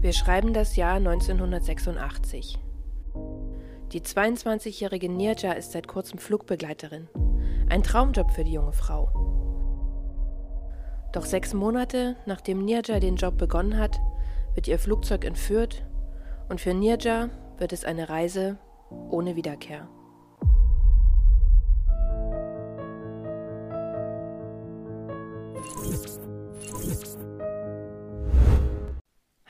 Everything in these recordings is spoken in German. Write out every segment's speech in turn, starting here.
Wir schreiben das Jahr 1986. Die 22-jährige Nirja ist seit kurzem Flugbegleiterin. Ein Traumjob für die junge Frau. Doch sechs Monate nachdem Nirja den Job begonnen hat, wird ihr Flugzeug entführt und für Nirja wird es eine Reise ohne Wiederkehr.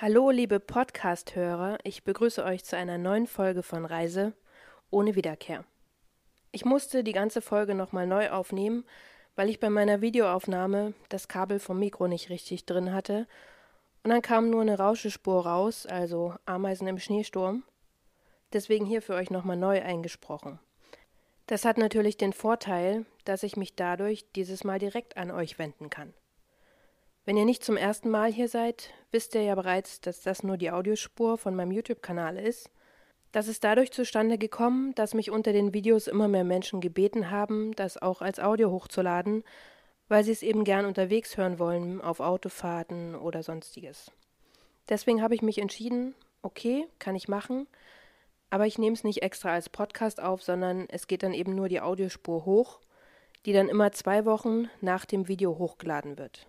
Hallo, liebe Podcast-Hörer, ich begrüße euch zu einer neuen Folge von Reise ohne Wiederkehr. Ich musste die ganze Folge nochmal neu aufnehmen, weil ich bei meiner Videoaufnahme das Kabel vom Mikro nicht richtig drin hatte und dann kam nur eine Rauschespur raus, also Ameisen im Schneesturm. Deswegen hier für euch nochmal neu eingesprochen. Das hat natürlich den Vorteil, dass ich mich dadurch dieses Mal direkt an euch wenden kann. Wenn ihr nicht zum ersten Mal hier seid, wisst ihr ja bereits, dass das nur die Audiospur von meinem YouTube-Kanal ist. Das ist dadurch zustande gekommen, dass mich unter den Videos immer mehr Menschen gebeten haben, das auch als Audio hochzuladen, weil sie es eben gern unterwegs hören wollen, auf Autofahrten oder sonstiges. Deswegen habe ich mich entschieden, okay, kann ich machen, aber ich nehme es nicht extra als Podcast auf, sondern es geht dann eben nur die Audiospur hoch, die dann immer zwei Wochen nach dem Video hochgeladen wird.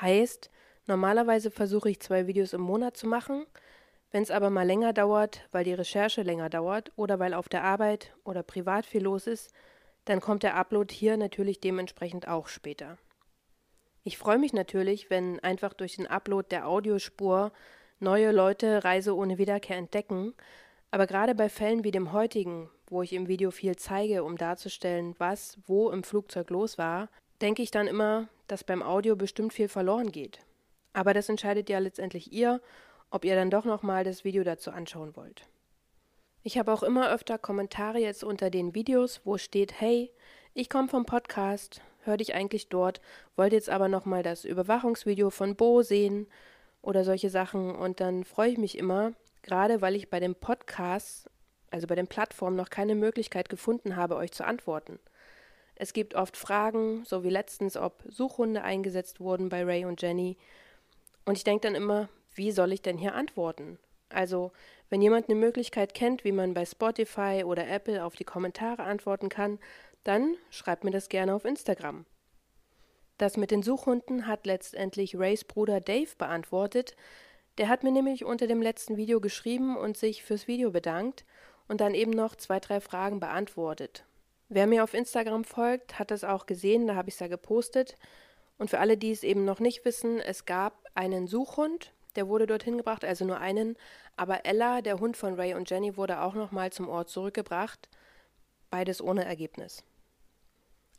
Heißt, normalerweise versuche ich zwei Videos im Monat zu machen. Wenn es aber mal länger dauert, weil die Recherche länger dauert oder weil auf der Arbeit oder privat viel los ist, dann kommt der Upload hier natürlich dementsprechend auch später. Ich freue mich natürlich, wenn einfach durch den Upload der Audiospur neue Leute Reise ohne Wiederkehr entdecken, aber gerade bei Fällen wie dem heutigen, wo ich im Video viel zeige, um darzustellen, was wo im Flugzeug los war, denke ich dann immer, dass beim Audio bestimmt viel verloren geht. Aber das entscheidet ja letztendlich ihr, ob ihr dann doch nochmal das Video dazu anschauen wollt. Ich habe auch immer öfter Kommentare jetzt unter den Videos, wo steht, hey, ich komme vom Podcast, hör dich eigentlich dort, wollte jetzt aber nochmal das Überwachungsvideo von Bo sehen oder solche Sachen und dann freue ich mich immer, gerade weil ich bei dem Podcast, also bei den Plattformen noch keine Möglichkeit gefunden habe, euch zu antworten. Es gibt oft Fragen, so wie letztens, ob Suchhunde eingesetzt wurden bei Ray und Jenny. Und ich denke dann immer, wie soll ich denn hier antworten? Also, wenn jemand eine Möglichkeit kennt, wie man bei Spotify oder Apple auf die Kommentare antworten kann, dann schreibt mir das gerne auf Instagram. Das mit den Suchhunden hat letztendlich Rays Bruder Dave beantwortet. Der hat mir nämlich unter dem letzten Video geschrieben und sich fürs Video bedankt und dann eben noch zwei, drei Fragen beantwortet. Wer mir auf Instagram folgt, hat es auch gesehen, da habe ich es ja gepostet. Und für alle, die es eben noch nicht wissen, es gab einen Suchhund, der wurde dorthin gebracht, also nur einen, aber Ella, der Hund von Ray und Jenny, wurde auch nochmal zum Ort zurückgebracht, beides ohne Ergebnis.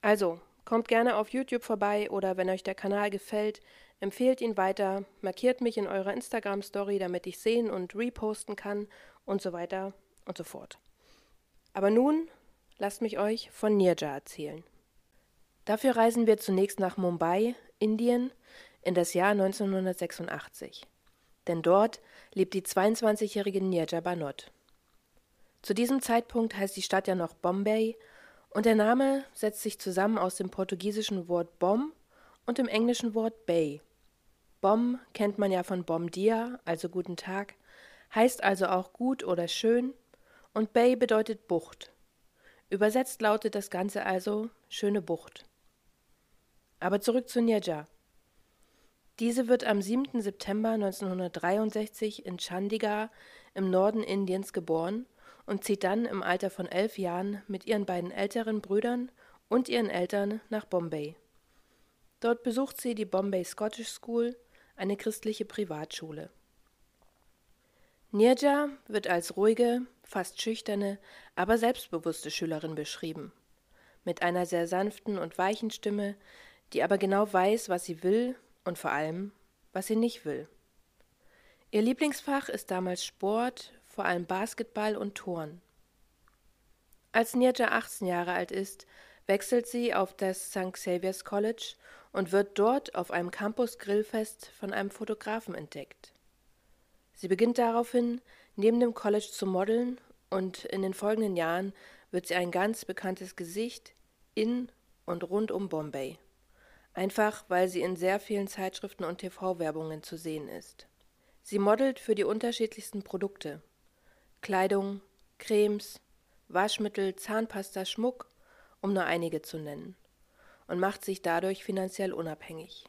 Also, kommt gerne auf YouTube vorbei oder wenn euch der Kanal gefällt, empfehlt ihn weiter, markiert mich in eurer Instagram-Story, damit ich sehen und reposten kann und so weiter und so fort. Aber nun lasst mich euch von Nirja erzählen. Dafür reisen wir zunächst nach Mumbai, Indien, in das Jahr 1986. Denn dort lebt die 22-jährige Nirja Banot. Zu diesem Zeitpunkt heißt die Stadt ja noch Bombay und der Name setzt sich zusammen aus dem portugiesischen Wort Bom und dem englischen Wort Bay. Bom kennt man ja von Bom dia, also guten Tag, heißt also auch gut oder schön und Bay bedeutet Bucht. Übersetzt lautet das Ganze also schöne Bucht. Aber zurück zu Nirja. Diese wird am 7. September 1963 in Chandigarh im Norden Indiens geboren und zieht dann im Alter von elf Jahren mit ihren beiden älteren Brüdern und ihren Eltern nach Bombay. Dort besucht sie die Bombay Scottish School, eine christliche Privatschule. Nirja wird als ruhige, fast schüchterne, aber selbstbewusste Schülerin beschrieben. Mit einer sehr sanften und weichen Stimme, die aber genau weiß, was sie will und vor allem, was sie nicht will. Ihr Lieblingsfach ist damals Sport, vor allem Basketball und Turn. Als Nirja 18 Jahre alt ist, wechselt sie auf das St. Xavier's College und wird dort auf einem Campus-Grillfest von einem Fotografen entdeckt. Sie beginnt daraufhin, neben dem College zu modeln und in den folgenden Jahren wird sie ein ganz bekanntes Gesicht in und rund um Bombay. Einfach weil sie in sehr vielen Zeitschriften und TV-Werbungen zu sehen ist. Sie modelt für die unterschiedlichsten Produkte. Kleidung, Cremes, Waschmittel, Zahnpasta, Schmuck, um nur einige zu nennen, und macht sich dadurch finanziell unabhängig.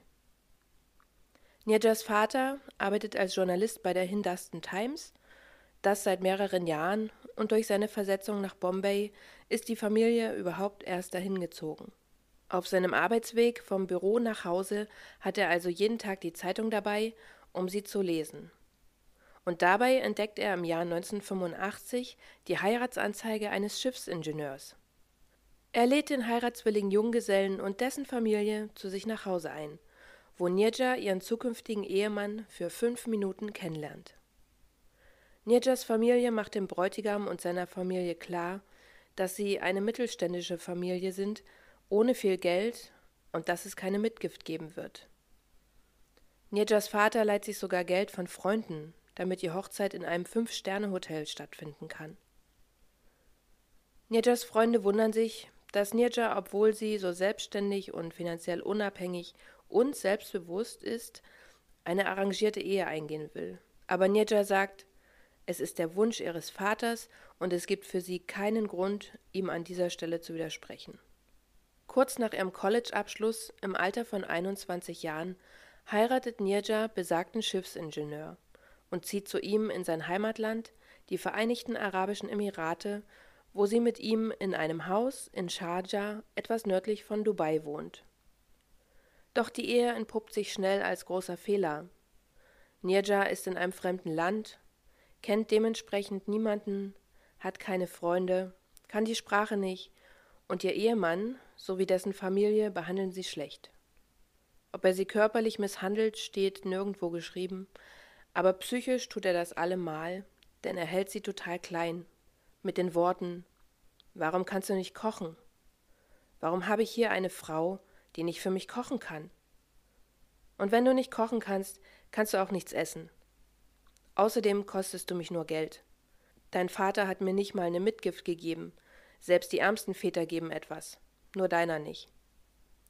Nirjas Vater arbeitet als Journalist bei der Hindustan Times, das seit mehreren Jahren, und durch seine Versetzung nach Bombay ist die Familie überhaupt erst dahin gezogen. Auf seinem Arbeitsweg vom Büro nach Hause hat er also jeden Tag die Zeitung dabei, um sie zu lesen. Und dabei entdeckt er im Jahr 1985 die Heiratsanzeige eines Schiffsingenieurs. Er lädt den heiratswilligen Junggesellen und dessen Familie zu sich nach Hause ein, wo Nirja ihren zukünftigen Ehemann für fünf Minuten kennenlernt. Nirjas Familie macht dem Bräutigam und seiner Familie klar, dass sie eine mittelständische Familie sind, ohne viel Geld und dass es keine Mitgift geben wird. Nirjas Vater leiht sich sogar Geld von Freunden, damit die Hochzeit in einem Fünf-Sterne-Hotel stattfinden kann. Nirjas Freunde wundern sich, dass Nirja, obwohl sie so selbstständig und finanziell unabhängig und selbstbewusst ist, eine arrangierte Ehe eingehen will. Aber Nirja sagt, es ist der Wunsch ihres Vaters und es gibt für sie keinen Grund, ihm an dieser Stelle zu widersprechen. Kurz nach ihrem College-Abschluss im Alter von 21 Jahren heiratet Nirja besagten Schiffsingenieur und zieht zu ihm in sein Heimatland, die Vereinigten Arabischen Emirate, wo sie mit ihm in einem Haus in Sharjah, etwas nördlich von Dubai, wohnt. Doch die Ehe entpuppt sich schnell als großer Fehler. Nirja ist in einem fremden Land, kennt dementsprechend niemanden, hat keine Freunde, kann die Sprache nicht, und ihr Ehemann sowie dessen Familie behandeln sie schlecht. Ob er sie körperlich misshandelt, steht nirgendwo geschrieben, aber psychisch tut er das allemal, denn er hält sie total klein, mit den Worten Warum kannst du nicht kochen? Warum habe ich hier eine Frau, die nicht für mich kochen kann? Und wenn du nicht kochen kannst, kannst du auch nichts essen. Außerdem kostest du mich nur Geld. Dein Vater hat mir nicht mal eine Mitgift gegeben, selbst die ärmsten Väter geben etwas, nur deiner nicht.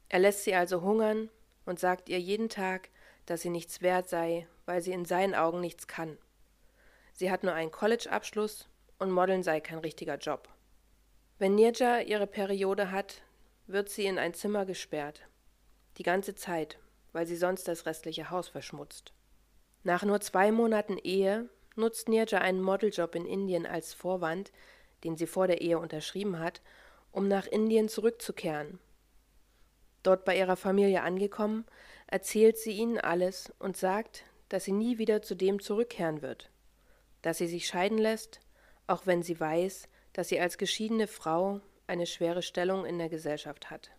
Er lässt sie also hungern und sagt ihr jeden Tag, dass sie nichts wert sei, weil sie in seinen Augen nichts kann. Sie hat nur einen College-Abschluss und Modeln sei kein richtiger Job. Wenn Nirja ihre Periode hat, wird sie in ein Zimmer gesperrt. Die ganze Zeit, weil sie sonst das restliche Haus verschmutzt. Nach nur zwei Monaten Ehe nutzt Nirja einen Modeljob in Indien als Vorwand, den sie vor der Ehe unterschrieben hat, um nach Indien zurückzukehren. Dort bei ihrer Familie angekommen, erzählt sie ihnen alles und sagt, dass sie nie wieder zu dem zurückkehren wird, dass sie sich scheiden lässt, auch wenn sie weiß, dass sie als geschiedene Frau eine schwere Stellung in der Gesellschaft hat.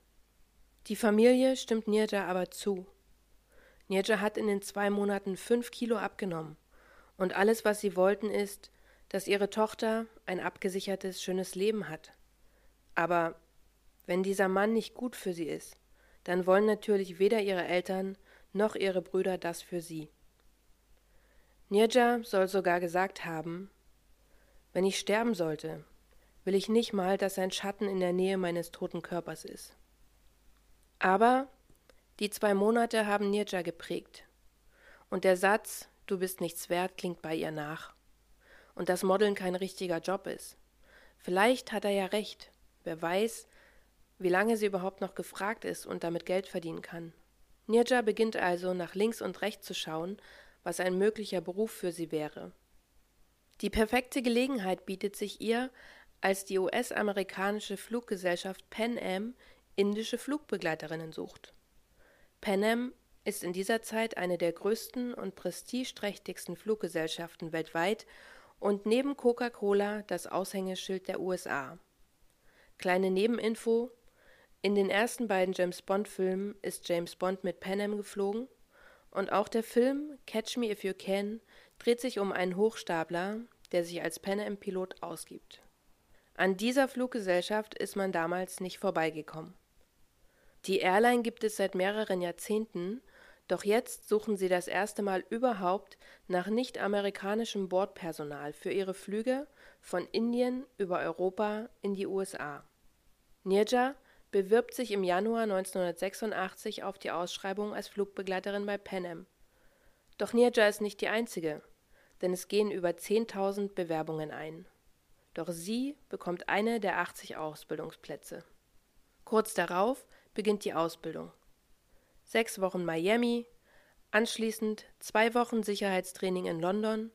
Die Familie stimmt Nirja aber zu. Nirja hat in den zwei Monaten fünf Kilo abgenommen, und alles, was sie wollten, ist, dass ihre Tochter ein abgesichertes, schönes Leben hat. Aber wenn dieser Mann nicht gut für sie ist, dann wollen natürlich weder ihre Eltern noch ihre Brüder das für sie. Nirja soll sogar gesagt haben, wenn ich sterben sollte, will ich nicht mal, dass sein Schatten in der Nähe meines toten Körpers ist. Aber die zwei Monate haben Nirja geprägt. Und der Satz, du bist nichts wert, klingt bei ihr nach. Und dass Modeln kein richtiger Job ist. Vielleicht hat er ja recht. Wer weiß, wie lange sie überhaupt noch gefragt ist und damit Geld verdienen kann. Nirja beginnt also nach links und rechts zu schauen, was ein möglicher Beruf für sie wäre. Die perfekte Gelegenheit bietet sich ihr, als die US-amerikanische Fluggesellschaft Pan Am indische Flugbegleiterinnen sucht. Pan Am ist in dieser Zeit eine der größten und prestigeträchtigsten Fluggesellschaften weltweit und neben Coca-Cola das Aushängeschild der USA. Kleine Nebeninfo: In den ersten beiden James Bond-Filmen ist James Bond mit Pan Am geflogen und auch der Film Catch Me If You Can dreht sich um einen Hochstapler, der sich als Pan Am-Pilot ausgibt. An dieser Fluggesellschaft ist man damals nicht vorbeigekommen. Die Airline gibt es seit mehreren Jahrzehnten, doch jetzt suchen sie das erste Mal überhaupt nach nicht-amerikanischem Bordpersonal für ihre Flüge von Indien über Europa in die USA. Nirja bewirbt sich im Januar 1986 auf die Ausschreibung als Flugbegleiterin bei Pan Am. Doch Nirja ist nicht die einzige, denn es gehen über 10.000 Bewerbungen ein. Doch sie bekommt eine der 80 Ausbildungsplätze. Kurz darauf beginnt die Ausbildung. Sechs Wochen Miami, anschließend zwei Wochen Sicherheitstraining in London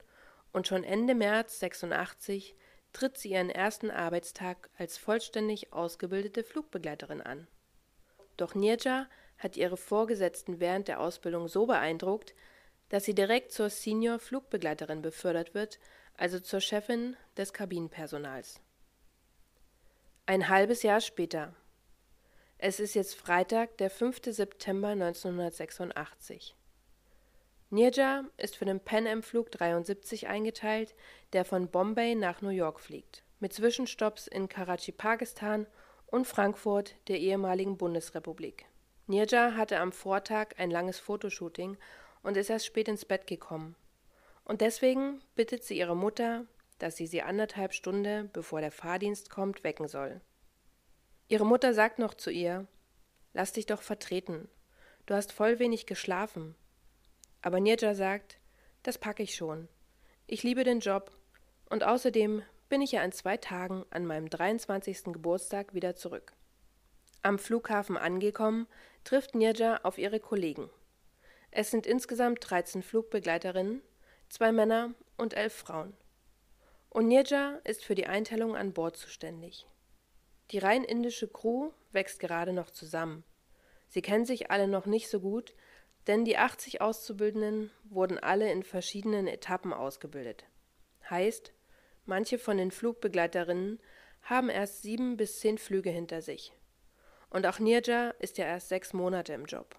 und schon Ende März 86 tritt sie ihren ersten Arbeitstag als vollständig ausgebildete Flugbegleiterin an. Doch Nirja hat ihre Vorgesetzten während der Ausbildung so beeindruckt, dass sie direkt zur Senior Flugbegleiterin befördert wird, also zur Chefin des Kabinenpersonals. Ein halbes Jahr später. Es ist jetzt Freitag, der 5. September 1986. Nirja ist für den Pan Am Flug 73 eingeteilt, der von Bombay nach New York fliegt, mit Zwischenstopps in Karachi, Pakistan und Frankfurt, der ehemaligen Bundesrepublik. Nirja hatte am Vortag ein langes Fotoshooting und ist erst spät ins Bett gekommen. Und deswegen bittet sie ihre Mutter, dass sie sie anderthalb Stunden, bevor der Fahrdienst kommt, wecken soll. Ihre Mutter sagt noch zu ihr, Lass dich doch vertreten. Du hast voll wenig geschlafen. Aber Nirja sagt, das packe ich schon. Ich liebe den Job. Und außerdem bin ich ja in zwei Tagen an meinem 23. Geburtstag wieder zurück. Am Flughafen angekommen, trifft Nirja auf ihre Kollegen. Es sind insgesamt 13 Flugbegleiterinnen, zwei Männer und elf Frauen. Nirja ist für die Einteilung an Bord zuständig. Die rein indische Crew wächst gerade noch zusammen. Sie kennen sich alle noch nicht so gut, denn die 80 Auszubildenden wurden alle in verschiedenen Etappen ausgebildet. Heißt, manche von den Flugbegleiterinnen haben erst sieben bis zehn Flüge hinter sich. Und auch Nirja ist ja erst sechs Monate im Job.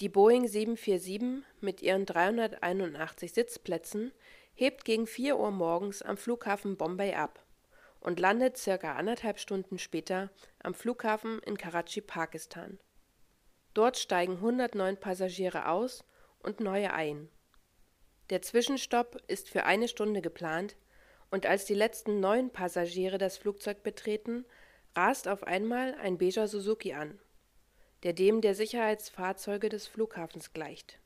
Die Boeing 747 mit ihren 381 Sitzplätzen hebt gegen 4 Uhr morgens am Flughafen Bombay ab und landet circa anderthalb Stunden später am Flughafen in Karachi, Pakistan. Dort steigen 109 Passagiere aus und neue ein. Der Zwischenstopp ist für eine Stunde geplant, und als die letzten neun Passagiere das Flugzeug betreten, rast auf einmal ein beiger Suzuki an, der dem der Sicherheitsfahrzeuge des Flughafens gleicht.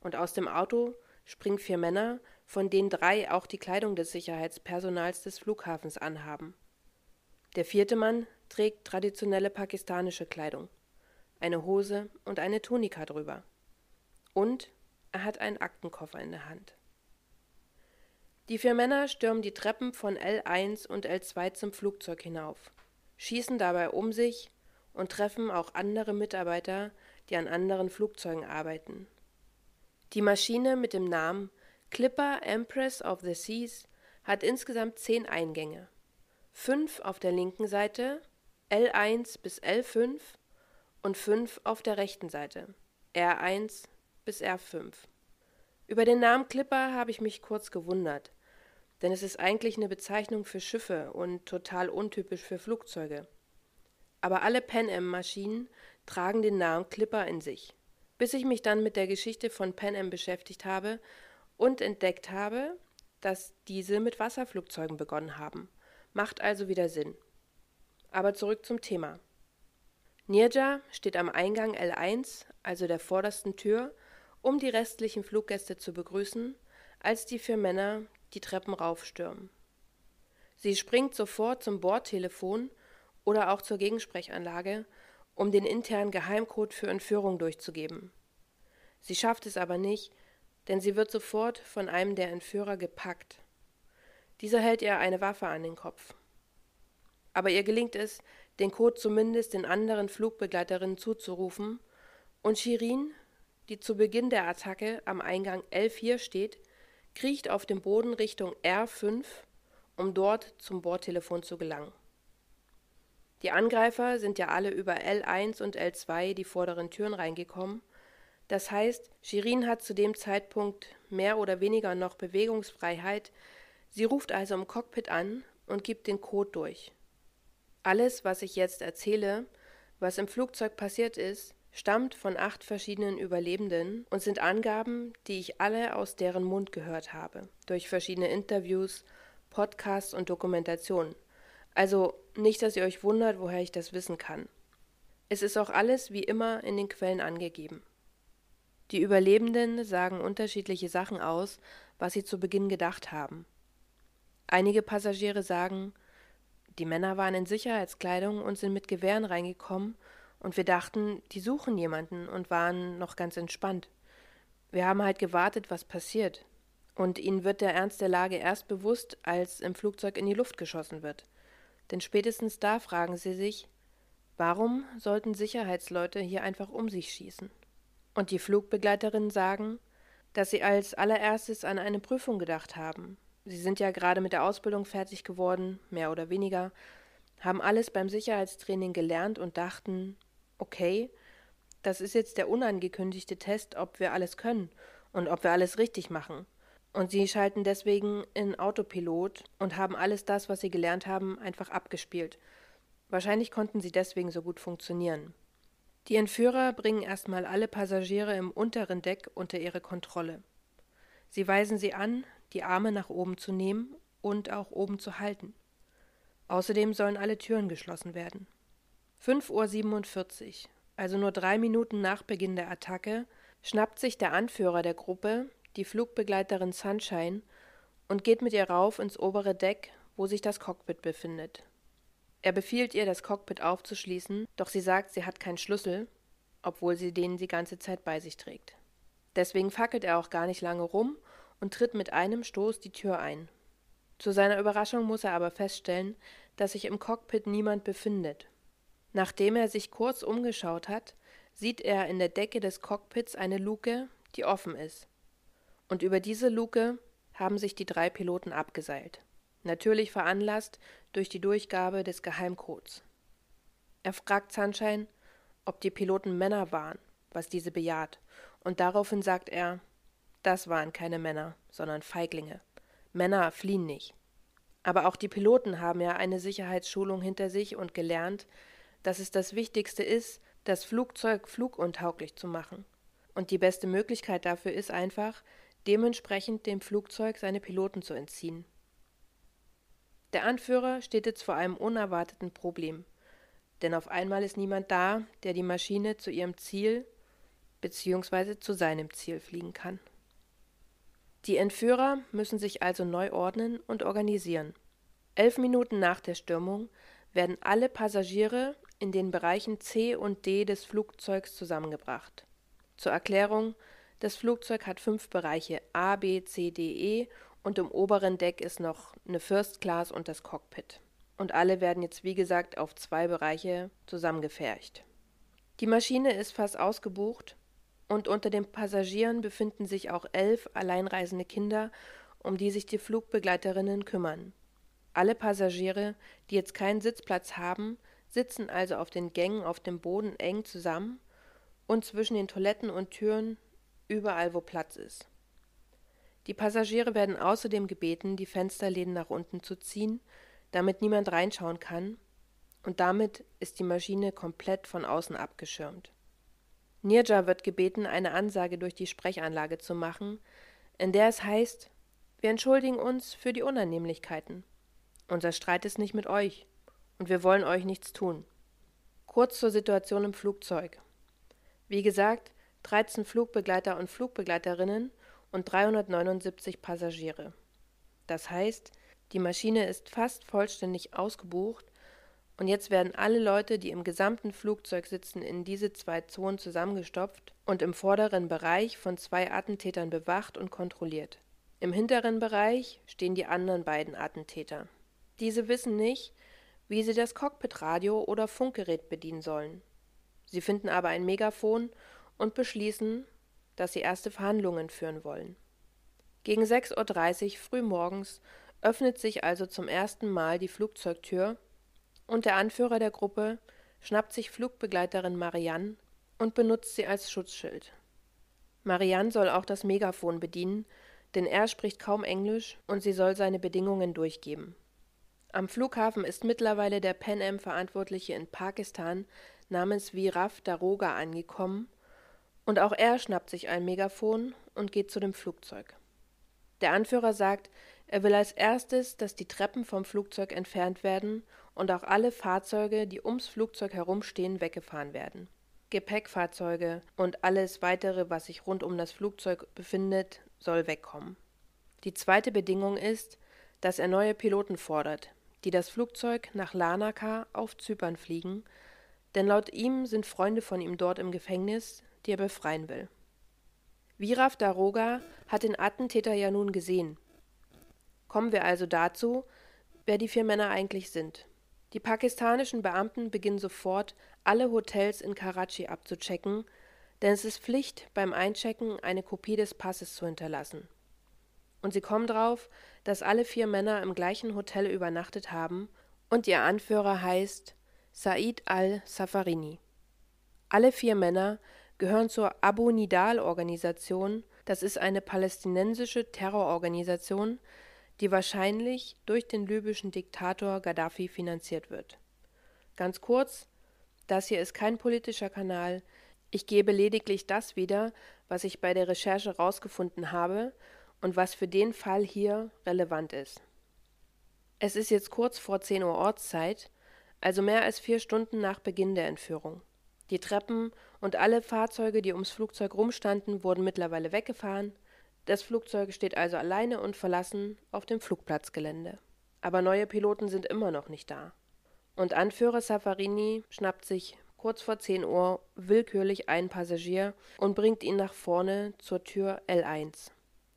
Und aus dem Auto springen vier Männer, von denen drei auch die Kleidung des Sicherheitspersonals des Flughafens anhaben. Der vierte Mann trägt traditionelle pakistanische Kleidung eine Hose und eine Tunika drüber. Und er hat einen Aktenkoffer in der Hand. Die vier Männer stürmen die Treppen von L1 und L2 zum Flugzeug hinauf, schießen dabei um sich und treffen auch andere Mitarbeiter, die an anderen Flugzeugen arbeiten. Die Maschine mit dem Namen Clipper Empress of the Seas hat insgesamt zehn Eingänge. Fünf auf der linken Seite, L1 bis L5 und fünf auf der rechten Seite, R1 bis R5. Über den Namen Clipper habe ich mich kurz gewundert, denn es ist eigentlich eine Bezeichnung für Schiffe und total untypisch für Flugzeuge. Aber alle Pan Am-Maschinen tragen den Namen Clipper in sich, bis ich mich dann mit der Geschichte von Pan Am beschäftigt habe und entdeckt habe, dass diese mit Wasserflugzeugen begonnen haben. Macht also wieder Sinn. Aber zurück zum Thema. Nirja steht am Eingang L1, also der vordersten Tür, um die restlichen Fluggäste zu begrüßen, als die vier Männer die Treppen raufstürmen. Sie springt sofort zum Bordtelefon oder auch zur Gegensprechanlage, um den internen Geheimcode für Entführung durchzugeben. Sie schafft es aber nicht, denn sie wird sofort von einem der Entführer gepackt. Dieser hält ihr eine Waffe an den Kopf. Aber ihr gelingt es, den Code zumindest den anderen Flugbegleiterinnen zuzurufen, und Shirin, die zu Beginn der Attacke am Eingang L4 steht, kriecht auf dem Boden Richtung R5, um dort zum Bordtelefon zu gelangen. Die Angreifer sind ja alle über L1 und L2 die vorderen Türen reingekommen. Das heißt, Shirin hat zu dem Zeitpunkt mehr oder weniger noch Bewegungsfreiheit. Sie ruft also im Cockpit an und gibt den Code durch. Alles, was ich jetzt erzähle, was im Flugzeug passiert ist, stammt von acht verschiedenen Überlebenden und sind Angaben, die ich alle aus deren Mund gehört habe, durch verschiedene Interviews, Podcasts und Dokumentationen. Also nicht, dass ihr euch wundert, woher ich das wissen kann. Es ist auch alles wie immer in den Quellen angegeben. Die Überlebenden sagen unterschiedliche Sachen aus, was sie zu Beginn gedacht haben. Einige Passagiere sagen, die Männer waren in Sicherheitskleidung und sind mit Gewehren reingekommen, und wir dachten, die suchen jemanden und waren noch ganz entspannt. Wir haben halt gewartet, was passiert. Und ihnen wird der Ernst der Lage erst bewusst, als im Flugzeug in die Luft geschossen wird. Denn spätestens da fragen sie sich, warum sollten Sicherheitsleute hier einfach um sich schießen? Und die Flugbegleiterinnen sagen, dass sie als allererstes an eine Prüfung gedacht haben. Sie sind ja gerade mit der Ausbildung fertig geworden, mehr oder weniger, haben alles beim Sicherheitstraining gelernt und dachten, okay, das ist jetzt der unangekündigte Test, ob wir alles können und ob wir alles richtig machen. Und sie schalten deswegen in Autopilot und haben alles das, was sie gelernt haben, einfach abgespielt. Wahrscheinlich konnten sie deswegen so gut funktionieren. Die Entführer bringen erstmal alle Passagiere im unteren Deck unter ihre Kontrolle. Sie weisen sie an, die Arme nach oben zu nehmen und auch oben zu halten. Außerdem sollen alle Türen geschlossen werden. 5.47 Uhr, also nur drei Minuten nach Beginn der Attacke, schnappt sich der Anführer der Gruppe, die Flugbegleiterin Sunshine, und geht mit ihr rauf ins obere Deck, wo sich das Cockpit befindet. Er befiehlt ihr, das Cockpit aufzuschließen, doch sie sagt, sie hat keinen Schlüssel, obwohl sie den die ganze Zeit bei sich trägt. Deswegen fackelt er auch gar nicht lange rum und tritt mit einem Stoß die Tür ein. Zu seiner Überraschung muss er aber feststellen, dass sich im Cockpit niemand befindet. Nachdem er sich kurz umgeschaut hat, sieht er in der Decke des Cockpits eine Luke, die offen ist. Und über diese Luke haben sich die drei Piloten abgeseilt natürlich veranlasst durch die Durchgabe des Geheimcodes. Er fragt Sunshine, ob die Piloten Männer waren, was diese bejaht, und daraufhin sagt er, das waren keine Männer, sondern Feiglinge. Männer fliehen nicht. Aber auch die Piloten haben ja eine Sicherheitsschulung hinter sich und gelernt, dass es das Wichtigste ist, das Flugzeug fluguntauglich zu machen. Und die beste Möglichkeit dafür ist einfach, dementsprechend dem Flugzeug seine Piloten zu entziehen. Der Anführer steht jetzt vor einem unerwarteten Problem, denn auf einmal ist niemand da, der die Maschine zu ihrem Ziel bzw. zu seinem Ziel fliegen kann. Die Entführer müssen sich also neu ordnen und organisieren. Elf Minuten nach der Stürmung werden alle Passagiere in den Bereichen C und D des Flugzeugs zusammengebracht. Zur Erklärung, das Flugzeug hat fünf Bereiche A, B, C, D, E und im oberen Deck ist noch eine First Class und das Cockpit. Und alle werden jetzt, wie gesagt, auf zwei Bereiche zusammengefercht. Die Maschine ist fast ausgebucht und unter den Passagieren befinden sich auch elf alleinreisende Kinder, um die sich die Flugbegleiterinnen kümmern. Alle Passagiere, die jetzt keinen Sitzplatz haben, sitzen also auf den Gängen auf dem Boden eng zusammen und zwischen den Toiletten und Türen überall, wo Platz ist. Die Passagiere werden außerdem gebeten, die Fensterläden nach unten zu ziehen, damit niemand reinschauen kann, und damit ist die Maschine komplett von außen abgeschirmt. Nirja wird gebeten, eine Ansage durch die Sprechanlage zu machen, in der es heißt, wir entschuldigen uns für die Unannehmlichkeiten. Unser Streit ist nicht mit euch, und wir wollen euch nichts tun. Kurz zur Situation im Flugzeug. Wie gesagt, 13 Flugbegleiter und Flugbegleiterinnen und 379 Passagiere. Das heißt, die Maschine ist fast vollständig ausgebucht und jetzt werden alle Leute, die im gesamten Flugzeug sitzen, in diese zwei Zonen zusammengestopft und im vorderen Bereich von zwei Attentätern bewacht und kontrolliert. Im hinteren Bereich stehen die anderen beiden Attentäter. Diese wissen nicht, wie sie das Cockpitradio oder Funkgerät bedienen sollen. Sie finden aber ein Megafon und beschließen, dass sie erste Verhandlungen führen wollen. Gegen 6.30 Uhr früh morgens öffnet sich also zum ersten Mal die Flugzeugtür und der Anführer der Gruppe schnappt sich Flugbegleiterin Marianne und benutzt sie als Schutzschild. Marianne soll auch das Megafon bedienen, denn er spricht kaum Englisch und sie soll seine Bedingungen durchgeben. Am Flughafen ist mittlerweile der Pan Am Verantwortliche in Pakistan namens Viraf Daroga angekommen und auch er schnappt sich ein Megafon und geht zu dem Flugzeug. Der Anführer sagt, er will als erstes, dass die Treppen vom Flugzeug entfernt werden und auch alle Fahrzeuge, die ums Flugzeug herumstehen, weggefahren werden. Gepäckfahrzeuge und alles weitere, was sich rund um das Flugzeug befindet, soll wegkommen. Die zweite Bedingung ist, dass er neue Piloten fordert, die das Flugzeug nach Larnaca auf Zypern fliegen, denn laut ihm sind Freunde von ihm dort im Gefängnis, die er befreien will. Viraf Daroga hat den Attentäter ja nun gesehen. Kommen wir also dazu, wer die vier Männer eigentlich sind. Die pakistanischen Beamten beginnen sofort, alle Hotels in Karachi abzuchecken, denn es ist Pflicht, beim Einchecken eine Kopie des Passes zu hinterlassen. Und sie kommen drauf, dass alle vier Männer im gleichen Hotel übernachtet haben und ihr Anführer heißt Said al-Safarini. Alle vier Männer gehören zur Abu Nidal-Organisation, das ist eine palästinensische Terrororganisation, die wahrscheinlich durch den libyschen Diktator Gaddafi finanziert wird. Ganz kurz, das hier ist kein politischer Kanal, ich gebe lediglich das wieder, was ich bei der Recherche herausgefunden habe und was für den Fall hier relevant ist. Es ist jetzt kurz vor 10 Uhr Ortszeit, also mehr als vier Stunden nach Beginn der Entführung. Die Treppen und alle Fahrzeuge, die ums Flugzeug rumstanden, wurden mittlerweile weggefahren. Das Flugzeug steht also alleine und verlassen auf dem Flugplatzgelände. Aber neue Piloten sind immer noch nicht da. Und Anführer Safarini schnappt sich kurz vor 10 Uhr willkürlich einen Passagier und bringt ihn nach vorne zur Tür L1.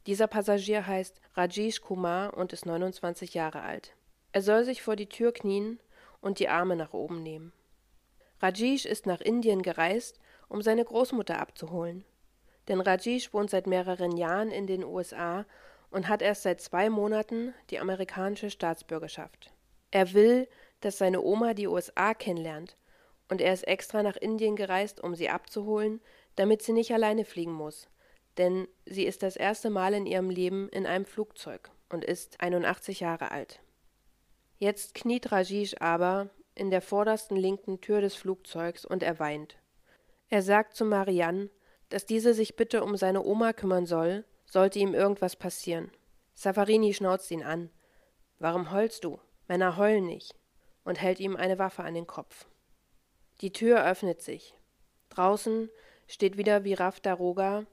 Dieser Passagier heißt Rajesh Kumar und ist 29 Jahre alt. Er soll sich vor die Tür knien und die Arme nach oben nehmen. Rajesh ist nach Indien gereist, um seine Großmutter abzuholen. Denn Rajesh wohnt seit mehreren Jahren in den USA und hat erst seit zwei Monaten die amerikanische Staatsbürgerschaft. Er will, dass seine Oma die USA kennenlernt, und er ist extra nach Indien gereist, um sie abzuholen, damit sie nicht alleine fliegen muss, denn sie ist das erste Mal in ihrem Leben in einem Flugzeug und ist 81 Jahre alt. Jetzt kniet Rajesh aber in der vordersten linken Tür des Flugzeugs und er weint. Er sagt zu Marianne, dass diese sich bitte um seine Oma kümmern soll, sollte ihm irgendwas passieren. Safarini schnauzt ihn an. Warum heulst du? Männer heulen nicht. und hält ihm eine Waffe an den Kopf. Die Tür öffnet sich. Draußen steht wieder Viraf Daroga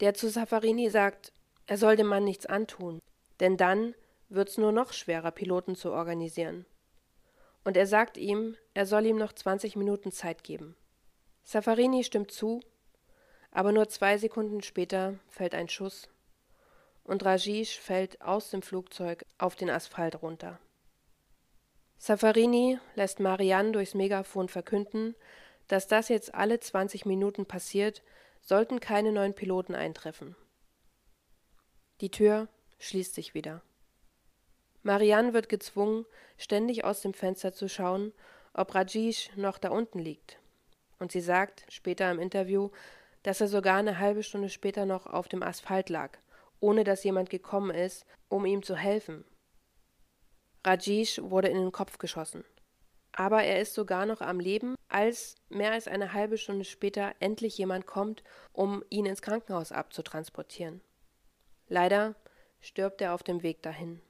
der zu Safarini sagt, er soll dem Mann nichts antun, denn dann wird's nur noch schwerer, Piloten zu organisieren. Und er sagt ihm, er soll ihm noch 20 Minuten Zeit geben. Safarini stimmt zu, aber nur zwei Sekunden später fällt ein Schuss und Rajesh fällt aus dem Flugzeug auf den Asphalt runter. Safarini lässt Marianne durchs Megafon verkünden, dass das jetzt alle 20 Minuten passiert, sollten keine neuen Piloten eintreffen. Die Tür schließt sich wieder. Marianne wird gezwungen, ständig aus dem Fenster zu schauen, ob Rajesh noch da unten liegt. Und sie sagt später im Interview, dass er sogar eine halbe Stunde später noch auf dem Asphalt lag, ohne dass jemand gekommen ist, um ihm zu helfen. Rajesh wurde in den Kopf geschossen aber er ist sogar noch am Leben, als mehr als eine halbe Stunde später endlich jemand kommt, um ihn ins Krankenhaus abzutransportieren. Leider stirbt er auf dem Weg dahin.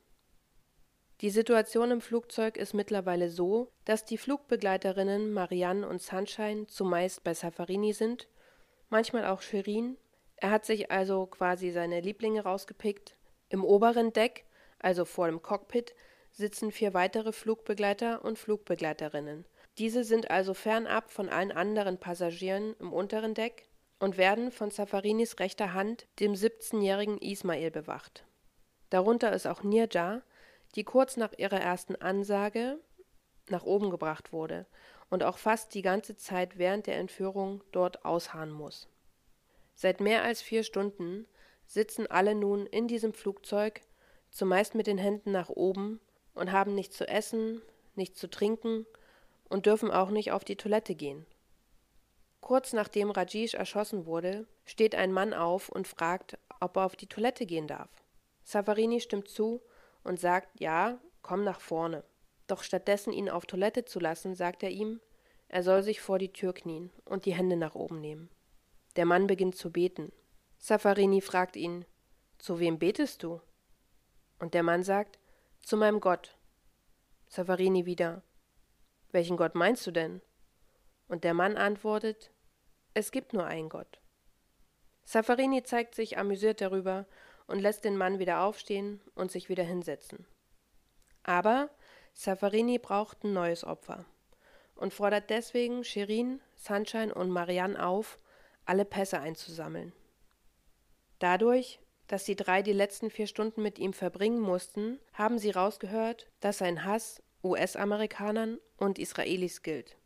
Die Situation im Flugzeug ist mittlerweile so, dass die Flugbegleiterinnen Marianne und Sunshine zumeist bei Safarini sind, manchmal auch Shirin. Er hat sich also quasi seine Lieblinge rausgepickt. Im oberen Deck, also vor dem Cockpit, sitzen vier weitere Flugbegleiter und Flugbegleiterinnen. Diese sind also fernab von allen anderen Passagieren im unteren Deck und werden von Safarinis rechter Hand, dem 17-jährigen Ismail, bewacht. Darunter ist auch Nirja, die kurz nach ihrer ersten Ansage nach oben gebracht wurde und auch fast die ganze Zeit während der Entführung dort ausharren muss. Seit mehr als vier Stunden sitzen alle nun in diesem Flugzeug, zumeist mit den Händen nach oben, und haben nichts zu essen, nichts zu trinken und dürfen auch nicht auf die Toilette gehen. Kurz nachdem Rajesh erschossen wurde, steht ein Mann auf und fragt, ob er auf die Toilette gehen darf. Savarini stimmt zu und sagt, ja, komm nach vorne. Doch stattdessen ihn auf Toilette zu lassen, sagt er ihm, er soll sich vor die Tür knien und die Hände nach oben nehmen. Der Mann beginnt zu beten. Safarini fragt ihn, zu wem betest du? Und der Mann sagt, zu meinem Gott. Savarini wieder. Welchen Gott meinst du denn? Und der Mann antwortet, Es gibt nur einen Gott. Safarini zeigt sich amüsiert darüber und lässt den Mann wieder aufstehen und sich wieder hinsetzen. Aber Safarini braucht ein neues Opfer und fordert deswegen Shirin, Sunshine und Marianne auf, alle Pässe einzusammeln. Dadurch, dass die drei die letzten vier Stunden mit ihm verbringen mussten, haben sie rausgehört, dass sein Hass US-Amerikanern und Israelis gilt.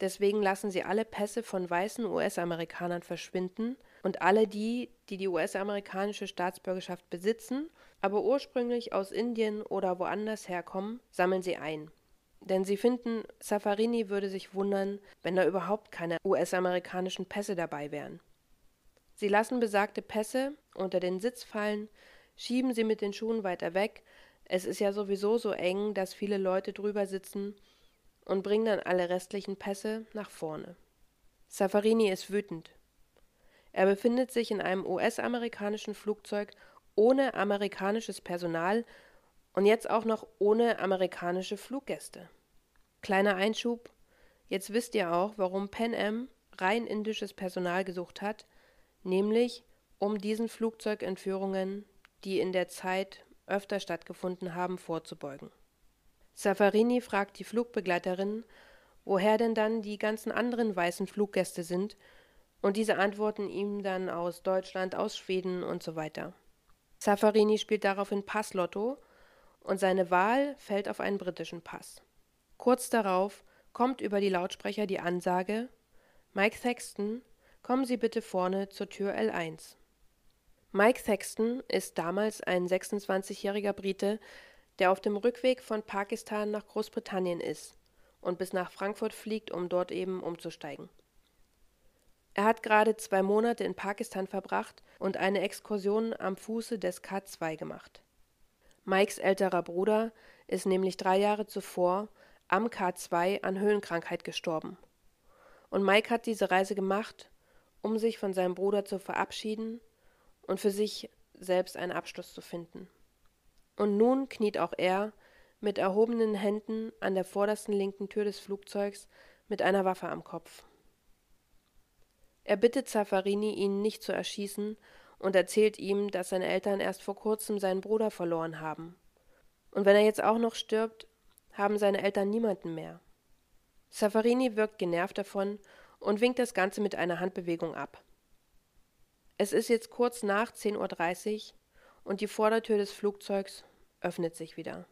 Deswegen lassen sie alle Pässe von weißen US-Amerikanern verschwinden und alle die, die die US-amerikanische Staatsbürgerschaft besitzen, aber ursprünglich aus Indien oder woanders herkommen, sammeln sie ein. Denn sie finden, Safarini würde sich wundern, wenn da überhaupt keine US-amerikanischen Pässe dabei wären. Sie lassen besagte Pässe unter den Sitz fallen, schieben sie mit den Schuhen weiter weg, es ist ja sowieso so eng, dass viele Leute drüber sitzen, und bringen dann alle restlichen Pässe nach vorne. Safarini ist wütend. Er befindet sich in einem US-amerikanischen Flugzeug ohne amerikanisches Personal und jetzt auch noch ohne amerikanische Fluggäste. Kleiner Einschub, jetzt wisst ihr auch, warum Pan Am rein indisches Personal gesucht hat, nämlich um diesen Flugzeugentführungen, die in der Zeit öfter stattgefunden haben, vorzubeugen. Safarini fragt die Flugbegleiterin, woher denn dann die ganzen anderen weißen Fluggäste sind, und diese antworten ihm dann aus Deutschland, aus Schweden und so weiter. Safarini spielt daraufhin Passlotto und seine Wahl fällt auf einen britischen Pass. Kurz darauf kommt über die Lautsprecher die Ansage Mike Thaxton, kommen Sie bitte vorne zur Tür L1. Mike Thaxton ist damals ein 26-jähriger Brite, der auf dem Rückweg von Pakistan nach Großbritannien ist und bis nach Frankfurt fliegt, um dort eben umzusteigen. Er hat gerade zwei Monate in Pakistan verbracht und eine Exkursion am Fuße des K2 gemacht. Mikes älterer Bruder ist nämlich drei Jahre zuvor am K2 an Höhenkrankheit gestorben. Und Mike hat diese Reise gemacht, um sich von seinem Bruder zu verabschieden und für sich selbst einen Abschluss zu finden. Und nun kniet auch er mit erhobenen Händen an der vordersten linken Tür des Flugzeugs mit einer Waffe am Kopf. Er bittet Zaffarini, ihn nicht zu erschießen, und erzählt ihm, dass seine Eltern erst vor kurzem seinen Bruder verloren haben. Und wenn er jetzt auch noch stirbt, haben seine Eltern niemanden mehr. Zaffarini wirkt genervt davon und winkt das Ganze mit einer Handbewegung ab. Es ist jetzt kurz nach 10.30 Uhr und die Vordertür des Flugzeugs öffnet sich wieder.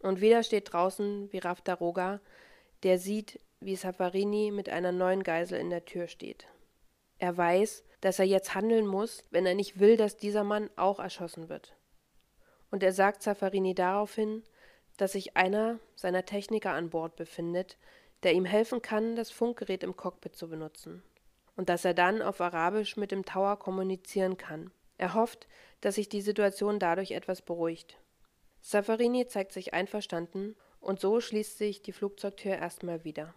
Und wieder steht draußen Viraf Daroga, der sieht, wie Safarini mit einer neuen Geisel in der Tür steht. Er weiß, dass er jetzt handeln muss, wenn er nicht will, dass dieser Mann auch erschossen wird. Und er sagt Safarini daraufhin, dass sich einer seiner Techniker an Bord befindet, der ihm helfen kann, das Funkgerät im Cockpit zu benutzen, und dass er dann auf Arabisch mit dem Tower kommunizieren kann. Er hofft, dass sich die Situation dadurch etwas beruhigt. Safarini zeigt sich einverstanden und so schließt sich die Flugzeugtür erstmal wieder.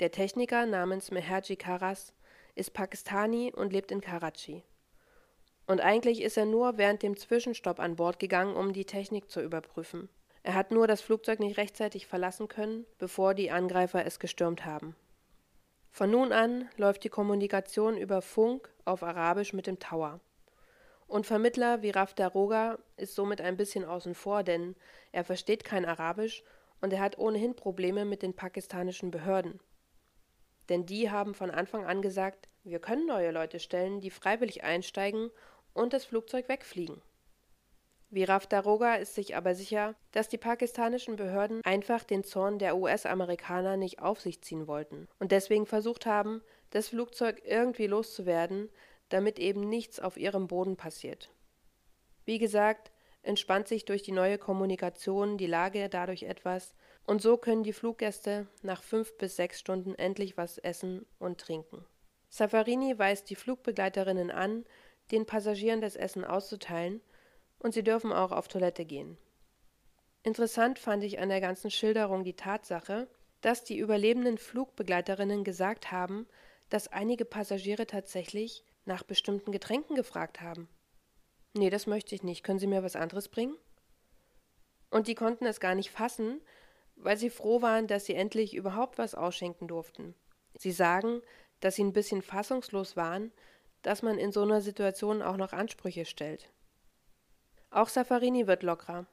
Der Techniker namens Meherji Karas ist Pakistani und lebt in Karachi. Und eigentlich ist er nur während dem Zwischenstopp an Bord gegangen, um die Technik zu überprüfen. Er hat nur das Flugzeug nicht rechtzeitig verlassen können, bevor die Angreifer es gestürmt haben. Von nun an läuft die Kommunikation über Funk auf Arabisch mit dem Tower. Und Vermittler wie Raf Daroga ist somit ein bisschen außen vor, denn er versteht kein Arabisch und er hat ohnehin Probleme mit den pakistanischen Behörden. Denn die haben von Anfang an gesagt, wir können neue Leute stellen, die freiwillig einsteigen und das Flugzeug wegfliegen. Viraf Daroga ist sich aber sicher, dass die pakistanischen Behörden einfach den Zorn der US-Amerikaner nicht auf sich ziehen wollten und deswegen versucht haben, das Flugzeug irgendwie loszuwerden, damit eben nichts auf ihrem Boden passiert. Wie gesagt, entspannt sich durch die neue Kommunikation die Lage dadurch etwas, und so können die Fluggäste nach fünf bis sechs Stunden endlich was essen und trinken. Safarini weist die Flugbegleiterinnen an, den Passagieren das Essen auszuteilen, und sie dürfen auch auf Toilette gehen. Interessant fand ich an der ganzen Schilderung die Tatsache, dass die überlebenden Flugbegleiterinnen gesagt haben, dass einige Passagiere tatsächlich nach bestimmten Getränken gefragt haben. Nee, das möchte ich nicht. Können Sie mir was anderes bringen? Und die konnten es gar nicht fassen, weil sie froh waren, dass sie endlich überhaupt was ausschenken durften. Sie sagen, dass sie ein bisschen fassungslos waren, dass man in so einer Situation auch noch Ansprüche stellt. Auch Safarini wird lockerer.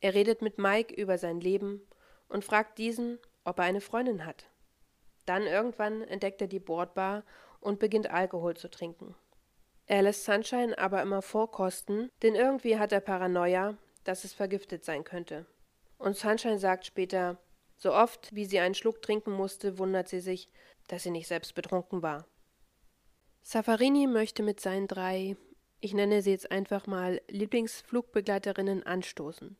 Er redet mit Mike über sein Leben und fragt diesen, ob er eine Freundin hat. Dann irgendwann entdeckt er die Bordbar und beginnt Alkohol zu trinken. Er lässt Sunshine aber immer vorkosten, denn irgendwie hat er Paranoia, dass es vergiftet sein könnte. Und Sunshine sagt später, so oft wie sie einen Schluck trinken musste, wundert sie sich, dass sie nicht selbst betrunken war. Safarini möchte mit seinen drei, ich nenne sie jetzt einfach mal Lieblingsflugbegleiterinnen anstoßen,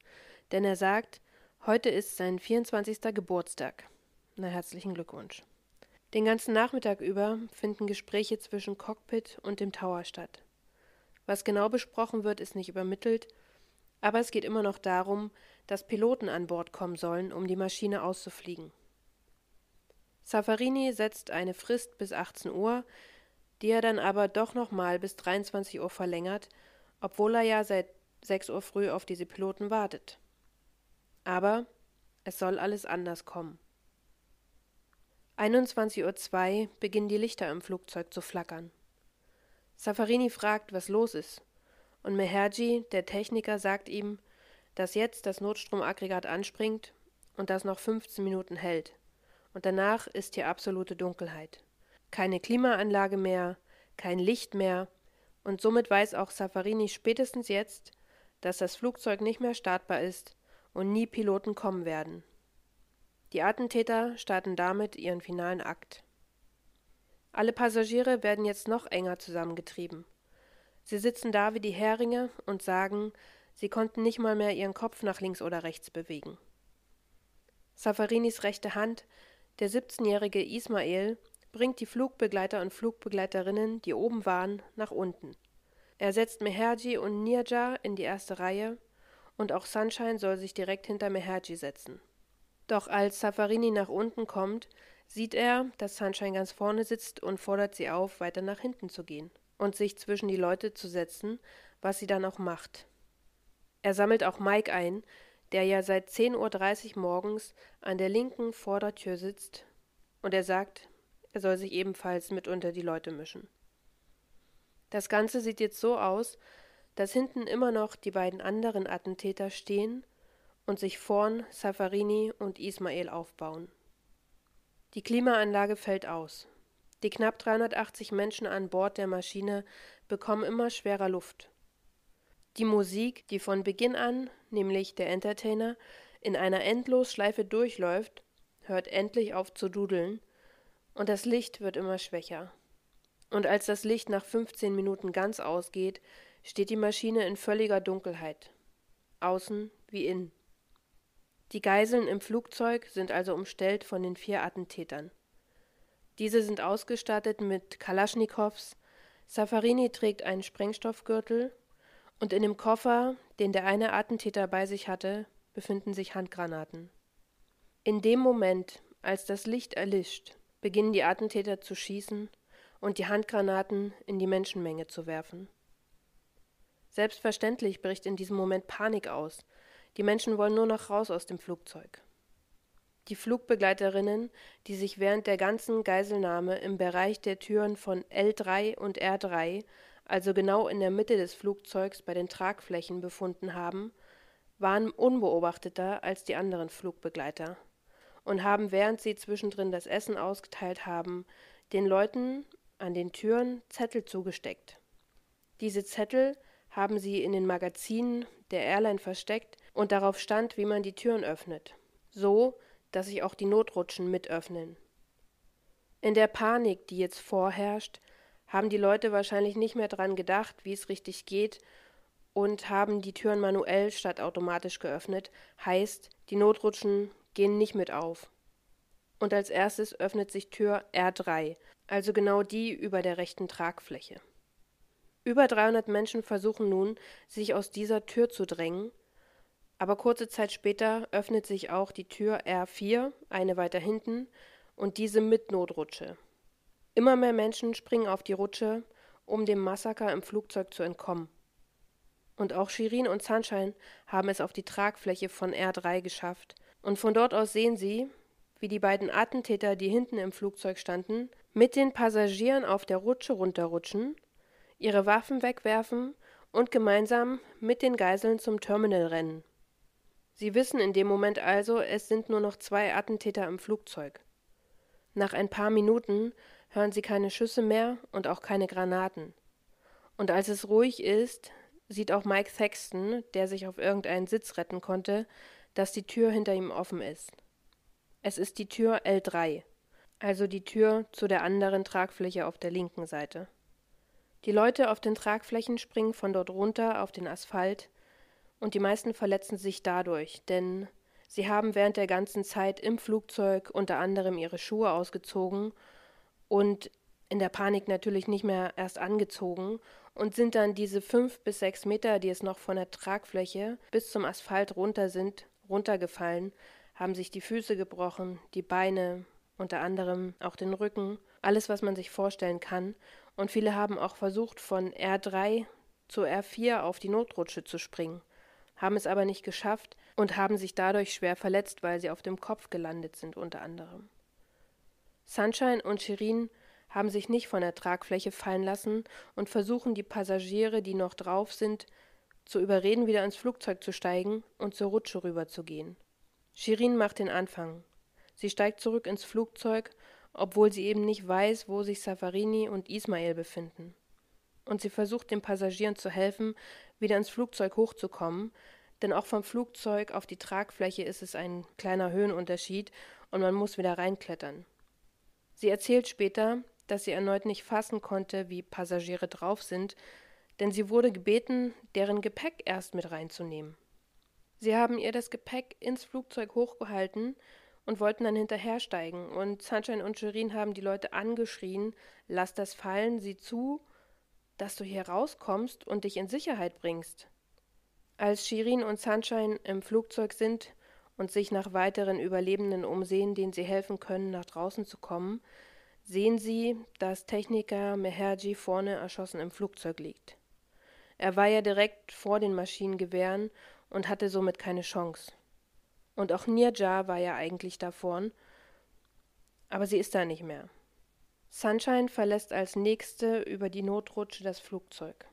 denn er sagt, heute ist sein 24. Geburtstag. Na herzlichen Glückwunsch. Den ganzen Nachmittag über finden Gespräche zwischen Cockpit und dem Tower statt. Was genau besprochen wird, ist nicht übermittelt, aber es geht immer noch darum, dass Piloten an Bord kommen sollen, um die Maschine auszufliegen. Safarini setzt eine Frist bis 18 Uhr, die er dann aber doch nochmal bis 23 Uhr verlängert, obwohl er ja seit 6 Uhr früh auf diese Piloten wartet. Aber es soll alles anders kommen. 21.02 Uhr beginnen die Lichter im Flugzeug zu flackern. Safarini fragt, was los ist, und Meherji, der Techniker, sagt ihm, dass jetzt das Notstromaggregat anspringt und das noch 15 Minuten hält. Und danach ist hier absolute Dunkelheit. Keine Klimaanlage mehr, kein Licht mehr, und somit weiß auch Safarini spätestens jetzt, dass das Flugzeug nicht mehr startbar ist und nie Piloten kommen werden. Die Attentäter starten damit ihren finalen Akt. Alle Passagiere werden jetzt noch enger zusammengetrieben. Sie sitzen da wie die Heringe und sagen, sie konnten nicht mal mehr ihren Kopf nach links oder rechts bewegen. Safarinis rechte Hand, der 17-jährige Ismael, bringt die Flugbegleiter und Flugbegleiterinnen, die oben waren, nach unten. Er setzt Meherji und Nirja in die erste Reihe und auch Sunshine soll sich direkt hinter Meherji setzen. Doch als Safarini nach unten kommt, sieht er, dass Sunshine ganz vorne sitzt und fordert sie auf, weiter nach hinten zu gehen und sich zwischen die Leute zu setzen, was sie dann auch macht. Er sammelt auch Mike ein, der ja seit 10.30 Uhr morgens an der linken Vordertür sitzt, und er sagt, er soll sich ebenfalls mit unter die Leute mischen. Das Ganze sieht jetzt so aus, dass hinten immer noch die beiden anderen Attentäter stehen und sich vorn Safarini und Ismail aufbauen. Die Klimaanlage fällt aus. Die knapp 380 Menschen an Bord der Maschine bekommen immer schwerer Luft. Die Musik, die von Beginn an, nämlich der Entertainer, in einer Endlosschleife durchläuft, hört endlich auf zu dudeln, und das Licht wird immer schwächer. Und als das Licht nach 15 Minuten ganz ausgeht, steht die Maschine in völliger Dunkelheit. Außen wie innen. Die Geiseln im Flugzeug sind also umstellt von den vier Attentätern. Diese sind ausgestattet mit Kalaschnikows, Safarini trägt einen Sprengstoffgürtel und in dem Koffer, den der eine Attentäter bei sich hatte, befinden sich Handgranaten. In dem Moment, als das Licht erlischt, beginnen die Attentäter zu schießen und die Handgranaten in die Menschenmenge zu werfen. Selbstverständlich bricht in diesem Moment Panik aus, die Menschen wollen nur noch raus aus dem Flugzeug. Die Flugbegleiterinnen, die sich während der ganzen Geiselnahme im Bereich der Türen von L3 und R3, also genau in der Mitte des Flugzeugs bei den Tragflächen befunden haben, waren unbeobachteter als die anderen Flugbegleiter und haben, während sie zwischendrin das Essen ausgeteilt haben, den Leuten an den Türen Zettel zugesteckt. Diese Zettel haben sie in den Magazinen der Airline versteckt und darauf stand, wie man die Türen öffnet, so, dass sich auch die Notrutschen mit öffnen. In der Panik, die jetzt vorherrscht, haben die Leute wahrscheinlich nicht mehr dran gedacht, wie es richtig geht, und haben die Türen manuell statt automatisch geöffnet, heißt, die Notrutschen gehen nicht mit auf. Und als erstes öffnet sich Tür R3, also genau die über der rechten Tragfläche. Über 300 Menschen versuchen nun, sich aus dieser Tür zu drängen, aber kurze Zeit später öffnet sich auch die Tür R4, eine weiter hinten, und diese mit Notrutsche. Immer mehr Menschen springen auf die Rutsche, um dem Massaker im Flugzeug zu entkommen. Und auch Shirin und Sunshine haben es auf die Tragfläche von R3 geschafft, und von dort aus sehen sie, wie die beiden Attentäter, die hinten im Flugzeug standen, mit den Passagieren auf der Rutsche runterrutschen, ihre Waffen wegwerfen und gemeinsam mit den Geiseln zum Terminal rennen. Sie wissen in dem Moment also, es sind nur noch zwei Attentäter im Flugzeug. Nach ein paar Minuten hören sie keine Schüsse mehr und auch keine Granaten. Und als es ruhig ist, sieht auch Mike Thaxton, der sich auf irgendeinen Sitz retten konnte, dass die Tür hinter ihm offen ist. Es ist die Tür L3, also die Tür zu der anderen Tragfläche auf der linken Seite. Die Leute auf den Tragflächen springen von dort runter auf den Asphalt, und die meisten verletzen sich dadurch, denn sie haben während der ganzen Zeit im Flugzeug unter anderem ihre Schuhe ausgezogen und in der Panik natürlich nicht mehr erst angezogen und sind dann diese fünf bis sechs Meter, die es noch von der Tragfläche bis zum Asphalt runter sind, runtergefallen, haben sich die Füße gebrochen, die Beine, unter anderem auch den Rücken, alles, was man sich vorstellen kann. Und viele haben auch versucht, von R3 zu R4 auf die Notrutsche zu springen, haben es aber nicht geschafft und haben sich dadurch schwer verletzt, weil sie auf dem Kopf gelandet sind, unter anderem. Sunshine und Shirin haben sich nicht von der Tragfläche fallen lassen und versuchen die Passagiere, die noch drauf sind, zu überreden, wieder ins Flugzeug zu steigen und zur Rutsche rüberzugehen. Shirin macht den Anfang. Sie steigt zurück ins Flugzeug, obwohl sie eben nicht weiß, wo sich Safarini und Ismail befinden. Und sie versucht den Passagieren zu helfen, wieder ins Flugzeug hochzukommen, denn auch vom Flugzeug auf die Tragfläche ist es ein kleiner Höhenunterschied und man muss wieder reinklettern. Sie erzählt später, dass sie erneut nicht fassen konnte, wie Passagiere drauf sind, denn sie wurde gebeten, deren Gepäck erst mit reinzunehmen. Sie haben ihr das Gepäck ins Flugzeug hochgehalten und wollten dann hinterhersteigen, und Sunshine und Shirin haben die Leute angeschrien, lass das fallen, sieh zu, dass du hier rauskommst und dich in Sicherheit bringst. Als Shirin und Sunshine im Flugzeug sind und sich nach weiteren Überlebenden umsehen, denen sie helfen können, nach draußen zu kommen, sehen sie, dass Techniker Meherji vorne erschossen im Flugzeug liegt. Er war ja direkt vor den Maschinengewehren und hatte somit keine Chance. Und auch Nirja war ja eigentlich da vorn, aber sie ist da nicht mehr. Sunshine verlässt als nächste über die Notrutsche das Flugzeug,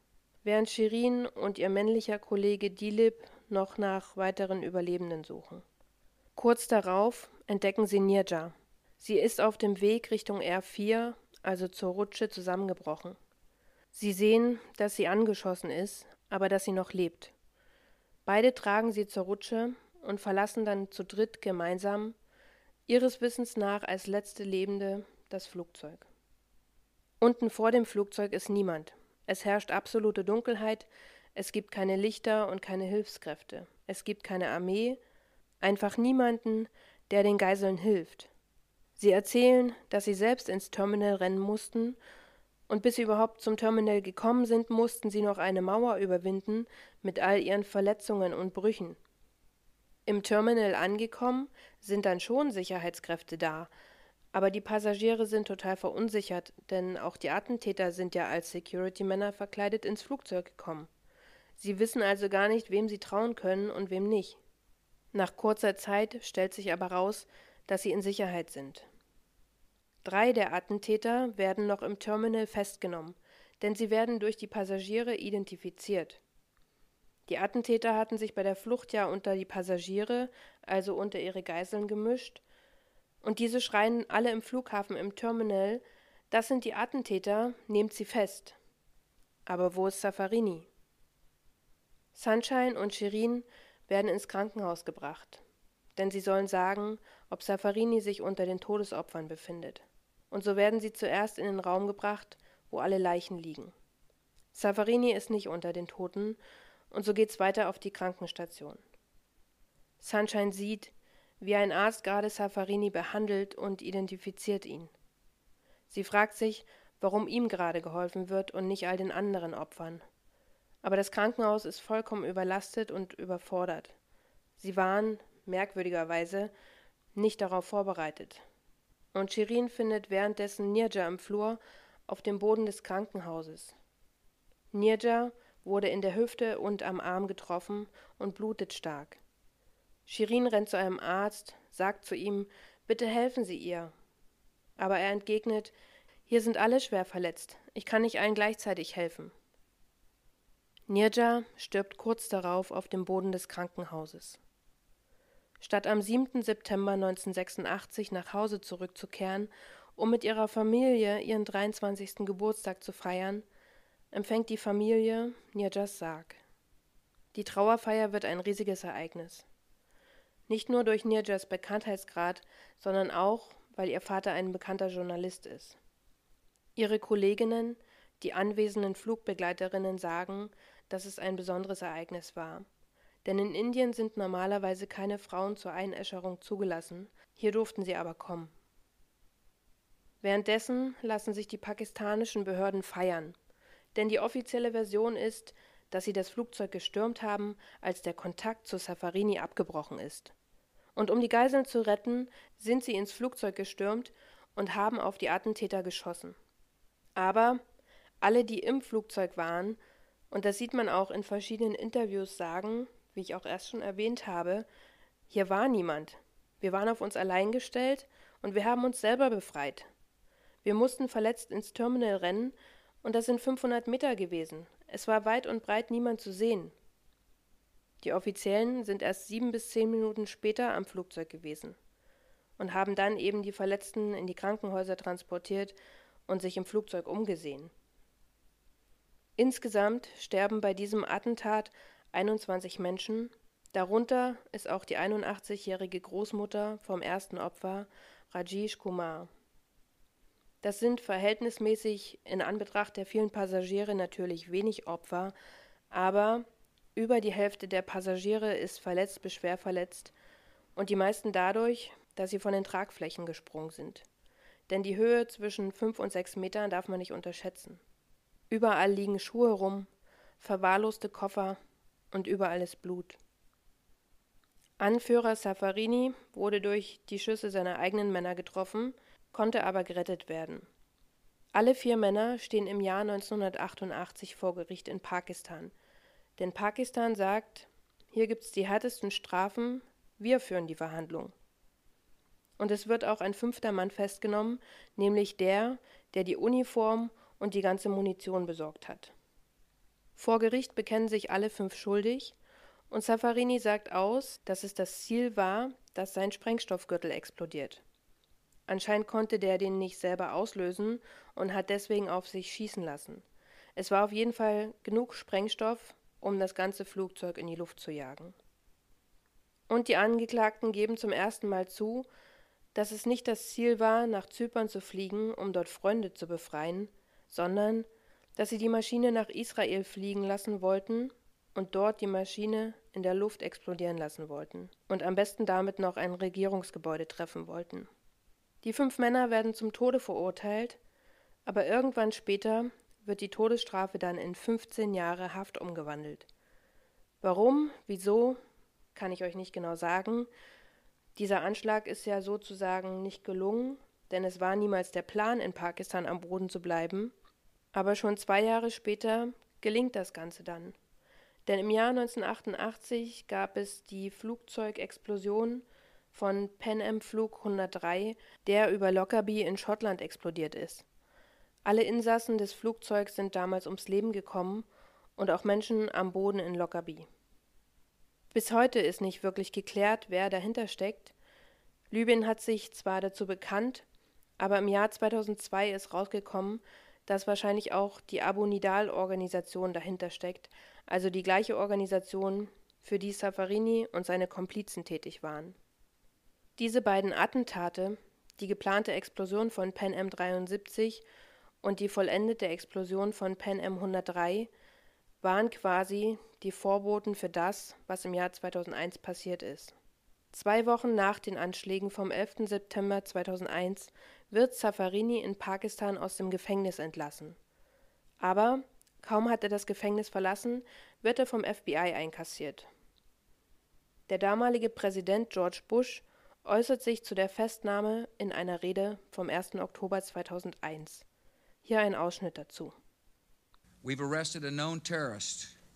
während Shirin und ihr männlicher Kollege Dilip noch nach weiteren Überlebenden suchen. Kurz darauf entdecken sie Nirja. Sie ist auf dem Weg Richtung R4, also zur Rutsche, zusammengebrochen. Sie sehen, dass sie angeschossen ist, aber dass sie noch lebt. Beide tragen sie zur Rutsche und verlassen dann zu dritt gemeinsam, ihres Wissens nach als letzte Lebende, das Flugzeug. Unten vor dem Flugzeug ist niemand. Es herrscht absolute Dunkelheit, es gibt keine Lichter und keine Hilfskräfte. Es gibt keine Armee, einfach niemanden, der den Geiseln hilft. Sie erzählen, dass sie selbst ins Terminal rennen mussten, und bis sie überhaupt zum Terminal gekommen sind, mussten sie noch eine Mauer überwinden mit all ihren Verletzungen und Brüchen. Im Terminal angekommen sind dann schon Sicherheitskräfte da, aber die Passagiere sind total verunsichert, denn auch die Attentäter sind ja als Security-Männer verkleidet ins Flugzeug gekommen. Sie wissen also gar nicht, wem sie trauen können und wem nicht. Nach kurzer Zeit stellt sich aber raus, dass sie in Sicherheit sind. Drei der Attentäter werden noch im Terminal festgenommen, denn sie werden durch die Passagiere identifiziert. Die Attentäter hatten sich bei der Flucht ja unter die Passagiere, also unter ihre Geiseln gemischt, und diese schreien alle im Flughafen im Terminal, das sind die Attentäter, nehmt sie fest. Aber wo ist Safarini? Sunshine und Shirin werden ins Krankenhaus gebracht, denn sie sollen sagen, ob Safarini sich unter den Todesopfern befindet und so werden sie zuerst in den Raum gebracht, wo alle Leichen liegen. Savarini ist nicht unter den Toten, und so geht's weiter auf die Krankenstation. Sunshine sieht, wie ein Arzt gerade Safarini behandelt und identifiziert ihn. Sie fragt sich, warum ihm gerade geholfen wird und nicht all den anderen Opfern. Aber das Krankenhaus ist vollkommen überlastet und überfordert. Sie waren, merkwürdigerweise, nicht darauf vorbereitet und Shirin findet währenddessen Nirja im Flur auf dem Boden des Krankenhauses. Nirja wurde in der Hüfte und am Arm getroffen und blutet stark. Shirin rennt zu einem Arzt, sagt zu ihm, bitte helfen Sie ihr. Aber er entgegnet, Hier sind alle schwer verletzt. Ich kann nicht allen gleichzeitig helfen. Nirja stirbt kurz darauf auf dem Boden des Krankenhauses. Statt am 7. September 1986 nach Hause zurückzukehren, um mit ihrer Familie ihren 23. Geburtstag zu feiern, empfängt die Familie Nirjas Sarg. Die Trauerfeier wird ein riesiges Ereignis. Nicht nur durch Nirjas Bekanntheitsgrad, sondern auch, weil ihr Vater ein bekannter Journalist ist. Ihre Kolleginnen, die anwesenden Flugbegleiterinnen sagen, dass es ein besonderes Ereignis war. Denn in Indien sind normalerweise keine Frauen zur Einäscherung zugelassen, hier durften sie aber kommen. Währenddessen lassen sich die pakistanischen Behörden feiern, denn die offizielle Version ist, dass sie das Flugzeug gestürmt haben, als der Kontakt zu Safarini abgebrochen ist. Und um die Geiseln zu retten, sind sie ins Flugzeug gestürmt und haben auf die Attentäter geschossen. Aber alle, die im Flugzeug waren, und das sieht man auch in verschiedenen Interviews sagen, wie ich auch erst schon erwähnt habe, hier war niemand. Wir waren auf uns allein gestellt und wir haben uns selber befreit. Wir mussten verletzt ins Terminal rennen und das sind 500 Meter gewesen. Es war weit und breit niemand zu sehen. Die Offiziellen sind erst sieben bis zehn Minuten später am Flugzeug gewesen und haben dann eben die Verletzten in die Krankenhäuser transportiert und sich im Flugzeug umgesehen. Insgesamt sterben bei diesem Attentat 21 Menschen, darunter ist auch die 81-jährige Großmutter vom ersten Opfer, Rajesh Kumar. Das sind verhältnismäßig in Anbetracht der vielen Passagiere natürlich wenig Opfer, aber über die Hälfte der Passagiere ist verletzt bis schwer verletzt und die meisten dadurch, dass sie von den Tragflächen gesprungen sind. Denn die Höhe zwischen fünf und sechs Metern darf man nicht unterschätzen. Überall liegen Schuhe rum, verwahrloste Koffer und überall ist Blut. Anführer Safarini wurde durch die Schüsse seiner eigenen Männer getroffen konnte aber gerettet werden. Alle vier Männer stehen im Jahr 1988 vor Gericht in Pakistan. Denn Pakistan sagt, hier gibt's die härtesten Strafen, wir führen die Verhandlung. Und es wird auch ein fünfter Mann festgenommen, nämlich der, der die Uniform und die ganze Munition besorgt hat. Vor Gericht bekennen sich alle fünf schuldig und Safarini sagt aus, dass es das Ziel war, dass sein Sprengstoffgürtel explodiert. Anscheinend konnte der den nicht selber auslösen und hat deswegen auf sich schießen lassen. Es war auf jeden Fall genug Sprengstoff, um das ganze Flugzeug in die Luft zu jagen. Und die Angeklagten geben zum ersten Mal zu, dass es nicht das Ziel war, nach Zypern zu fliegen, um dort Freunde zu befreien, sondern dass sie die Maschine nach Israel fliegen lassen wollten und dort die Maschine in der Luft explodieren lassen wollten und am besten damit noch ein Regierungsgebäude treffen wollten. Die fünf Männer werden zum Tode verurteilt, aber irgendwann später wird die Todesstrafe dann in 15 Jahre Haft umgewandelt. Warum, wieso, kann ich euch nicht genau sagen. Dieser Anschlag ist ja sozusagen nicht gelungen, denn es war niemals der Plan, in Pakistan am Boden zu bleiben. Aber schon zwei Jahre später gelingt das Ganze dann. Denn im Jahr 1988 gab es die Flugzeugexplosion von Pan Am Flug 103, der über Lockerbie in Schottland explodiert ist. Alle Insassen des Flugzeugs sind damals ums Leben gekommen und auch Menschen am Boden in Lockerbie. Bis heute ist nicht wirklich geklärt, wer dahinter steckt. Libyen hat sich zwar dazu bekannt, aber im Jahr 2002 ist rausgekommen, dass wahrscheinlich auch die Abu Nidal-Organisation dahinter steckt, also die gleiche Organisation, für die Safarini und seine Komplizen tätig waren. Diese beiden Attentate, die geplante Explosion von Pan Am 73 und die vollendete Explosion von Pan Am 103, waren quasi die Vorboten für das, was im Jahr 2001 passiert ist. Zwei Wochen nach den Anschlägen vom 11. September 2001 wird Safarini in Pakistan aus dem Gefängnis entlassen. Aber kaum hat er das Gefängnis verlassen, wird er vom FBI einkassiert. Der damalige Präsident George Bush äußert sich zu der Festnahme in einer Rede vom 1. Oktober 2001. Hier ein Ausschnitt dazu.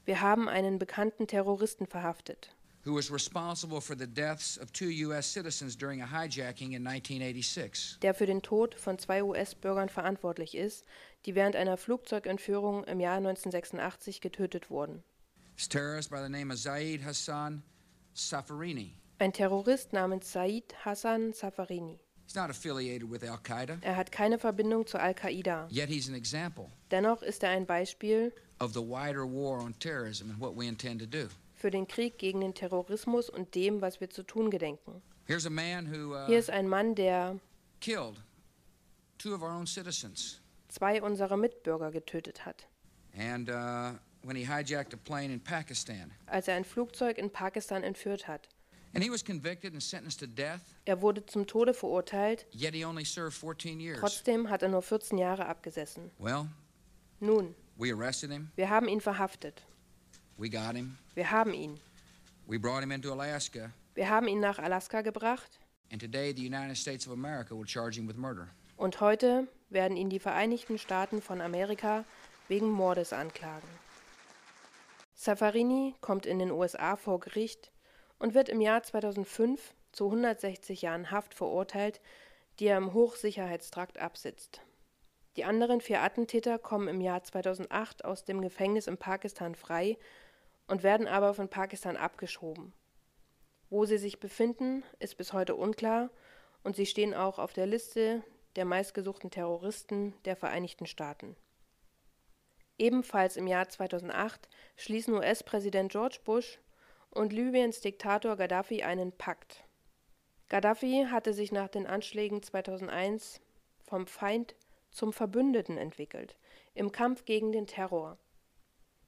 Wir haben einen bekannten Terroristen verhaftet, who was responsible for the deaths of two U.S. citizens during a hijacking in 1986. der für den Tod von zwei US-Bürgern verantwortlich ist, die während einer Flugzeugentführung im Jahr 1986 getötet wurden. This terrorist by the name of Zaid Hassan Safarini. Ein Terrorist namens Said Hassan Safarini. He's not affiliated with Al Qaeda, Er hat keine Verbindung zu Al-Qaida. yet he's an example Dennoch ist er ein Beispiel of the wider war on terrorism and what we intend to do. Für den Krieg gegen den Terrorismus und dem, was wir zu tun gedenken. Uh, Hier ist ein Mann, der killed two of our own citizens. zwei unserer Mitbürger getötet hat, uh, when he hijacked a plane in Pakistan. als er ein Flugzeug in Pakistan entführt hat. And he was convicted and sentenced to death, Er wurde zum Tode verurteilt, yet he only served 14 years. trotzdem hat er nur 14 Jahre abgesessen. Well, Nun, we arrested him, wir haben ihn verhaftet. We got him, Wir haben ihn. we brought him into Alaska, Wir haben ihn nach Alaska gebracht and today the United States of America will charge him with murder. und heute werden ihn die Vereinigten Staaten von Amerika wegen Mordes anklagen. Safarini kommt in den USA vor Gericht und wird im Jahr 2005 zu 160 Jahren Haft verurteilt, die er im Hochsicherheitstrakt absitzt. Die anderen vier Attentäter kommen im Jahr 2008 aus dem Gefängnis in Pakistan frei und werden aber von Pakistan abgeschoben. Wo sie sich befinden, ist bis heute unklar und sie stehen auch auf der Liste der meistgesuchten Terroristen der Vereinigten Staaten. Ebenfalls im Jahr 2008 schließen US-Präsident George Bush und Libyens Diktator Gaddafi einen Pakt. Gaddafi hatte sich nach den Anschlägen 2001 vom Feind zum Verbündeten entwickelt im Kampf gegen den Terror.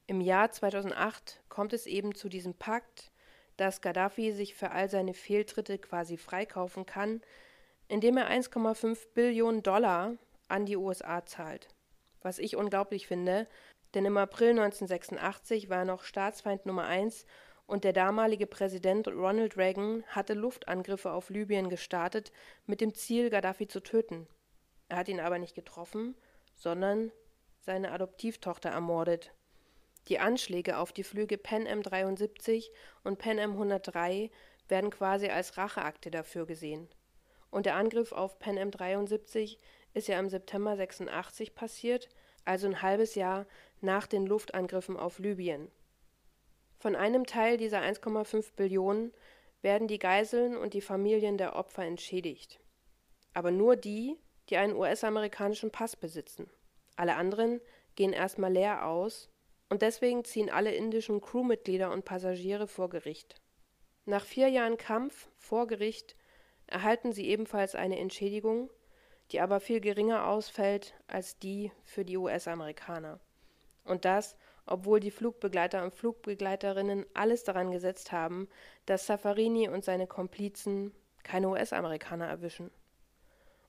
Im Jahr 2008 kommt es eben zu diesem Pakt, dass Gaddafi sich für all seine Fehltritte quasi freikaufen kann, indem er 1,5 Billionen Dollar an die USA zahlt. Was ich unglaublich finde, denn im April 1986 war er noch Staatsfeind Nummer 1 und der damalige Präsident Ronald Reagan hatte Luftangriffe auf Libyen gestartet mit dem Ziel, Gaddafi zu töten. Er hat ihn aber nicht getroffen, sondern seine Adoptivtochter ermordet. Die Anschläge auf die Flüge Pan Am 73 und Pan Am 103 werden quasi als Racheakte dafür gesehen. Und der Angriff auf Pan Am 73 ist ja im September 86 passiert, also ein halbes Jahr nach den Luftangriffen auf Libyen. Von einem Teil dieser 1,5 Billionen werden die Geiseln und die Familien der Opfer entschädigt. Aber nur die, die einen US-amerikanischen Pass besitzen. Alle anderen gehen erstmal leer aus und deswegen ziehen alle indischen Crewmitglieder und Passagiere vor Gericht. Nach vier Jahren Kampf vor Gericht erhalten sie ebenfalls eine Entschädigung, die aber viel geringer ausfällt als die für die US-Amerikaner. Und das, obwohl die Flugbegleiter und Flugbegleiterinnen alles daran gesetzt haben, dass Safarini und seine Komplizen keine US-Amerikaner erwischen.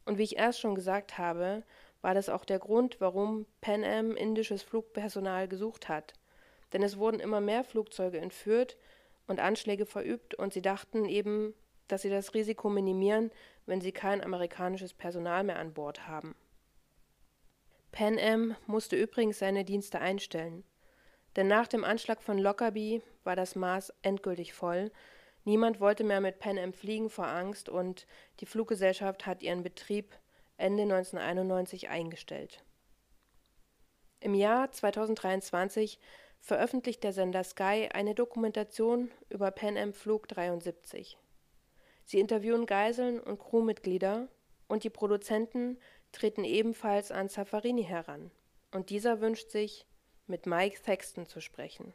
Und wie ich erst schon gesagt habe, war das auch der Grund, warum Pan Am indisches Flugpersonal gesucht hat. Denn es wurden immer mehr Flugzeuge entführt und Anschläge verübt und sie dachten eben, dass sie das Risiko minimieren, wenn sie kein amerikanisches Personal mehr an Bord haben. Pan Am musste übrigens seine Dienste einstellen. Denn nach dem Anschlag von Lockerbie war das Maß endgültig voll. Niemand wollte mehr mit Pan Am fliegen vor Angst und die Fluggesellschaft hat ihren Betrieb Ende 1991 eingestellt. Im Jahr 2023 veröffentlicht der Sender Sky eine Dokumentation über Pan Am Flug 73. Sie interviewen Geiseln und Crewmitglieder und die Produzenten treten ebenfalls an Safarini heran. Und dieser wünscht sich, mit Mike Thaxton zu sprechen.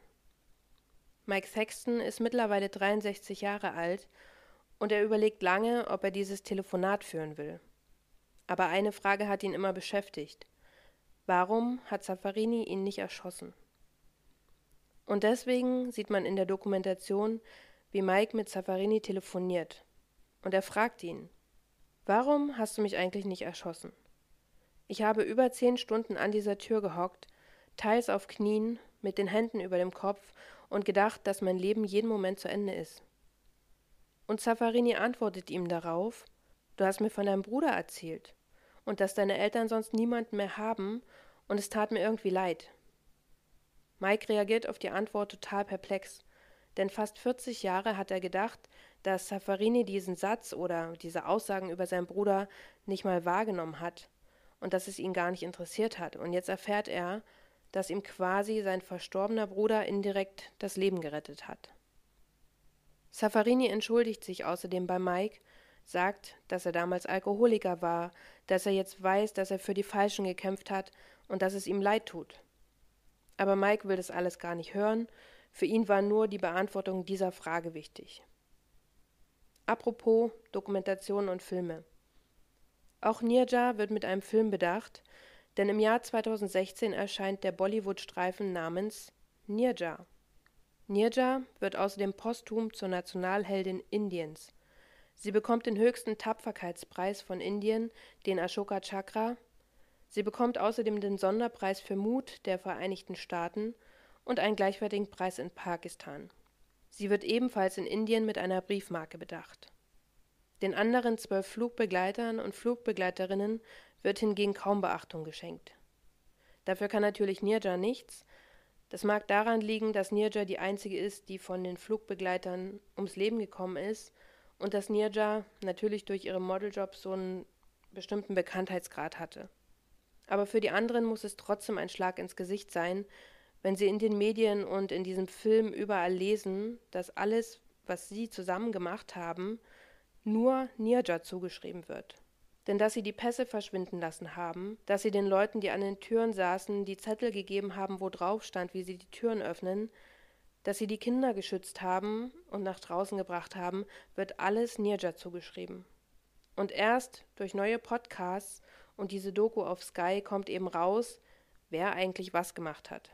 Mike Thaxton ist mittlerweile 63 Jahre alt und er überlegt lange, ob er dieses Telefonat führen will. Aber eine Frage hat ihn immer beschäftigt. Warum hat Safarini ihn nicht erschossen? Und deswegen sieht man in der Dokumentation, wie Mike mit Safarini telefoniert. Und er fragt ihn, warum hast du mich eigentlich nicht erschossen? Ich habe über zehn Stunden an dieser Tür gehockt, teils auf Knien, mit den Händen über dem Kopf und gedacht, dass mein Leben jeden Moment zu Ende ist. Und Safarini antwortet ihm darauf, du hast mir von deinem Bruder erzählt und dass deine Eltern sonst niemanden mehr haben und es tat mir irgendwie leid. Mike reagiert auf die Antwort total perplex, Denn fast 40 Jahre hat er gedacht, dass Safarini diesen Satz oder diese Aussagen über seinen Bruder nicht mal wahrgenommen hat und dass es ihn gar nicht interessiert hat. Und jetzt erfährt er, dass ihm quasi sein verstorbener Bruder indirekt das Leben gerettet hat. Safarini entschuldigt sich außerdem bei Mike, sagt, dass er damals Alkoholiker war, dass er jetzt weiß, dass er für die Falschen gekämpft hat und dass es ihm leid tut. Aber Mike will das alles gar nicht hören, für ihn war nur die Beantwortung dieser Frage wichtig. Apropos Dokumentation und Filme. Auch Nirja wird mit einem Film bedacht, denn im Jahr 2016 erscheint der Bollywood-Streifen namens Nirja. Nirja wird außerdem posthum zur Nationalheldin Indiens. Sie bekommt den höchsten Tapferkeitspreis von Indien, den Ashoka Chakra. Sie bekommt außerdem den Sonderpreis für Mut der Vereinigten Staaten und einen gleichwertigen Preis in Pakistan. Sie wird ebenfalls in Indien mit einer Briefmarke bedacht. Den anderen zwölf Flugbegleitern und Flugbegleiterinnen wird hingegen kaum Beachtung geschenkt. Dafür kann natürlich Nirja nichts. Das mag daran liegen, dass Nirja die einzige ist, die von den Flugbegleitern ums Leben gekommen ist und dass Nirja natürlich durch ihre Modeljob so einen bestimmten Bekanntheitsgrad hatte. Aber für die anderen muss es trotzdem ein Schlag ins Gesicht sein, wenn sie in den Medien und in diesem Film überall lesen, dass alles, was sie zusammen gemacht haben, nur Nirja zugeschrieben wird. Denn dass sie die Pässe verschwinden lassen haben, dass sie den Leuten, die an den Türen saßen, die Zettel gegeben haben, wo drauf stand, wie sie die Türen öffnen, dass sie die Kinder geschützt haben und nach draußen gebracht haben, wird alles Nirja zugeschrieben. Und erst durch neue Podcasts und diese Doku auf Sky kommt eben raus, wer eigentlich was gemacht hat.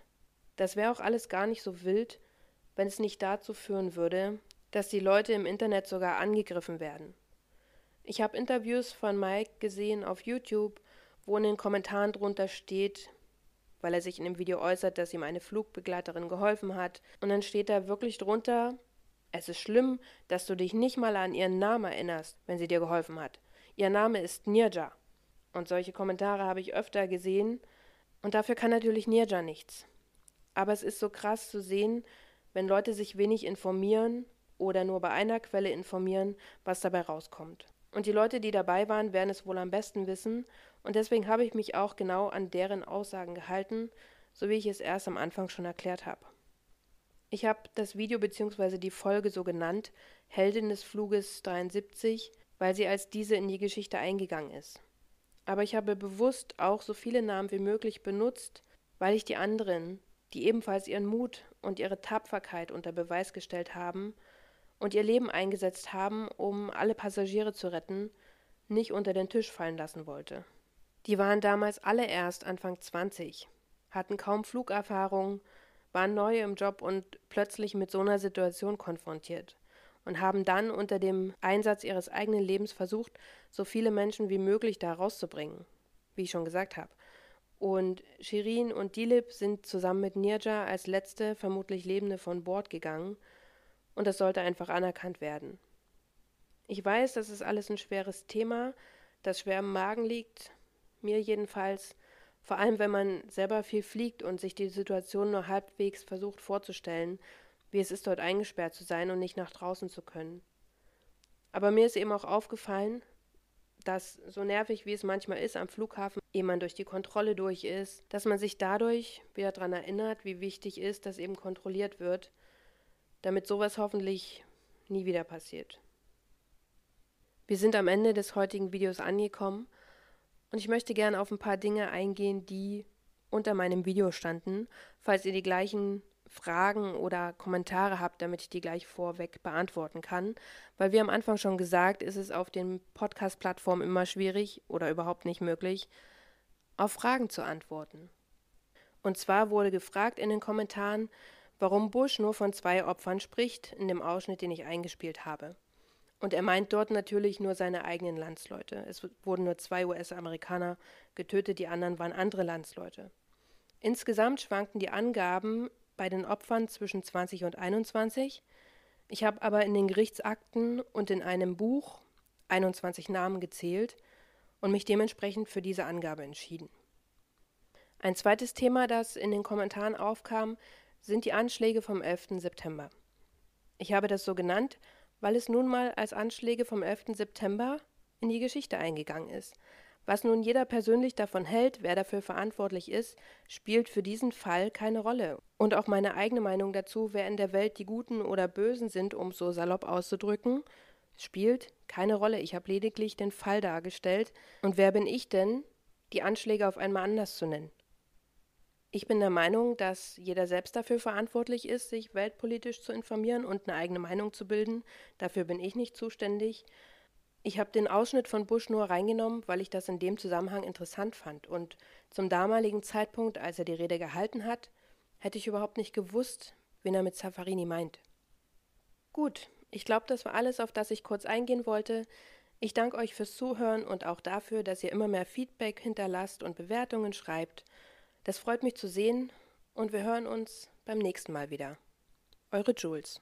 Das wäre auch alles gar nicht so wild, wenn es nicht dazu führen würde, dass die Leute im Internet sogar angegriffen werden. Ich habe Interviews von Mike gesehen auf YouTube, wo in den Kommentaren drunter steht, weil er sich in dem Video äußert, dass ihm eine Flugbegleiterin geholfen hat, und dann steht da wirklich drunter, es ist schlimm, dass du dich nicht mal an ihren Namen erinnerst, wenn sie dir geholfen hat. Ihr Name ist Nirja. Und solche Kommentare habe ich öfter gesehen, und dafür kann natürlich Nirja nichts. Aber es ist so krass zu sehen, wenn Leute sich wenig informieren oder nur bei einer Quelle informieren, was dabei rauskommt. Und die Leute, die dabei waren, werden es wohl am besten wissen, und deswegen habe ich mich auch genau an deren Aussagen gehalten, so wie ich es erst am Anfang schon erklärt habe. Ich habe das Video bzw. die Folge so genannt, Heldin des Fluges 73, weil sie als diese in die Geschichte eingegangen ist. Aber ich habe bewusst auch so viele Namen wie möglich benutzt, weil ich die anderen, die ebenfalls ihren Mut und ihre Tapferkeit unter Beweis gestellt haben und ihr Leben eingesetzt haben, um alle Passagiere zu retten, nicht unter den Tisch fallen lassen wollte. Die waren damals alle erst Anfang 20, hatten kaum Flugerfahrung, waren neu im Job und plötzlich mit so einer Situation konfrontiert und haben dann unter dem Einsatz ihres eigenen Lebens versucht, so viele Menschen wie möglich da rauszubringen, wie ich schon gesagt habe. Und Shirin und Dilip sind zusammen mit Nirja als letzte vermutlich Lebende von Bord gegangen. Und das sollte einfach anerkannt werden. Ich weiß, das ist alles ein schweres Thema, das schwer im Magen liegt, mir jedenfalls, vor allem wenn man selber viel fliegt und sich die Situation nur halbwegs versucht vorzustellen, wie es ist, dort eingesperrt zu sein und nicht nach draußen zu können. Aber mir ist eben auch aufgefallen, dass so nervig wie es manchmal ist am Flughafen, ehe man durch die Kontrolle durch ist, dass man sich dadurch wieder daran erinnert, wie wichtig ist, dass eben kontrolliert wird, damit sowas hoffentlich nie wieder passiert. Wir sind am Ende des heutigen Videos angekommen und ich möchte gerne auf ein paar Dinge eingehen, die unter meinem Video standen, falls ihr die gleichen Fragen oder Kommentare habt, damit ich die gleich vorweg beantworten kann. Weil wie am Anfang schon gesagt, ist es auf den Podcast-Plattformen immer schwierig oder überhaupt nicht möglich, auf Fragen zu antworten. Und zwar wurde gefragt in den Kommentaren, warum Bush nur von zwei Opfern spricht in dem Ausschnitt, den ich eingespielt habe. Und er meint dort natürlich nur seine eigenen Landsleute. Es wurden nur zwei US-Amerikaner getötet, die anderen waren andere Landsleute. Insgesamt schwankten die Angaben bei den Opfern zwischen 20 und 21. Ich habe aber in den Gerichtsakten und in einem Buch 21 Namen gezählt und mich dementsprechend für diese Angabe entschieden. Ein zweites Thema, das in den Kommentaren aufkam, sind die Anschläge vom 11. September. Ich habe das so genannt, weil es nun mal als Anschläge vom 11. September in die Geschichte eingegangen ist. Was nun jeder persönlich davon hält, wer dafür verantwortlich ist, spielt für diesen Fall keine Rolle. Und auch meine eigene Meinung dazu, wer in der Welt die Guten oder Bösen sind, um so salopp auszudrücken, spielt keine Rolle. Ich habe lediglich den Fall dargestellt. Und wer bin ich denn, die Anschläge auf einmal anders zu nennen? Ich bin der Meinung, dass jeder selbst dafür verantwortlich ist, sich weltpolitisch zu informieren und eine eigene Meinung zu bilden. Dafür bin ich nicht zuständig. Ich habe den Ausschnitt von Bush nur reingenommen, weil ich das in dem Zusammenhang interessant fand. Und zum damaligen Zeitpunkt, als er die Rede gehalten hat, hätte ich überhaupt nicht gewusst, wen er mit Safarini meint. Gut, ich glaube, das war alles, auf das ich kurz eingehen wollte. Ich danke euch fürs Zuhören und auch dafür, dass ihr immer mehr Feedback hinterlasst und Bewertungen schreibt. Das freut mich zu sehen und wir hören uns beim nächsten Mal wieder. Eure Jules.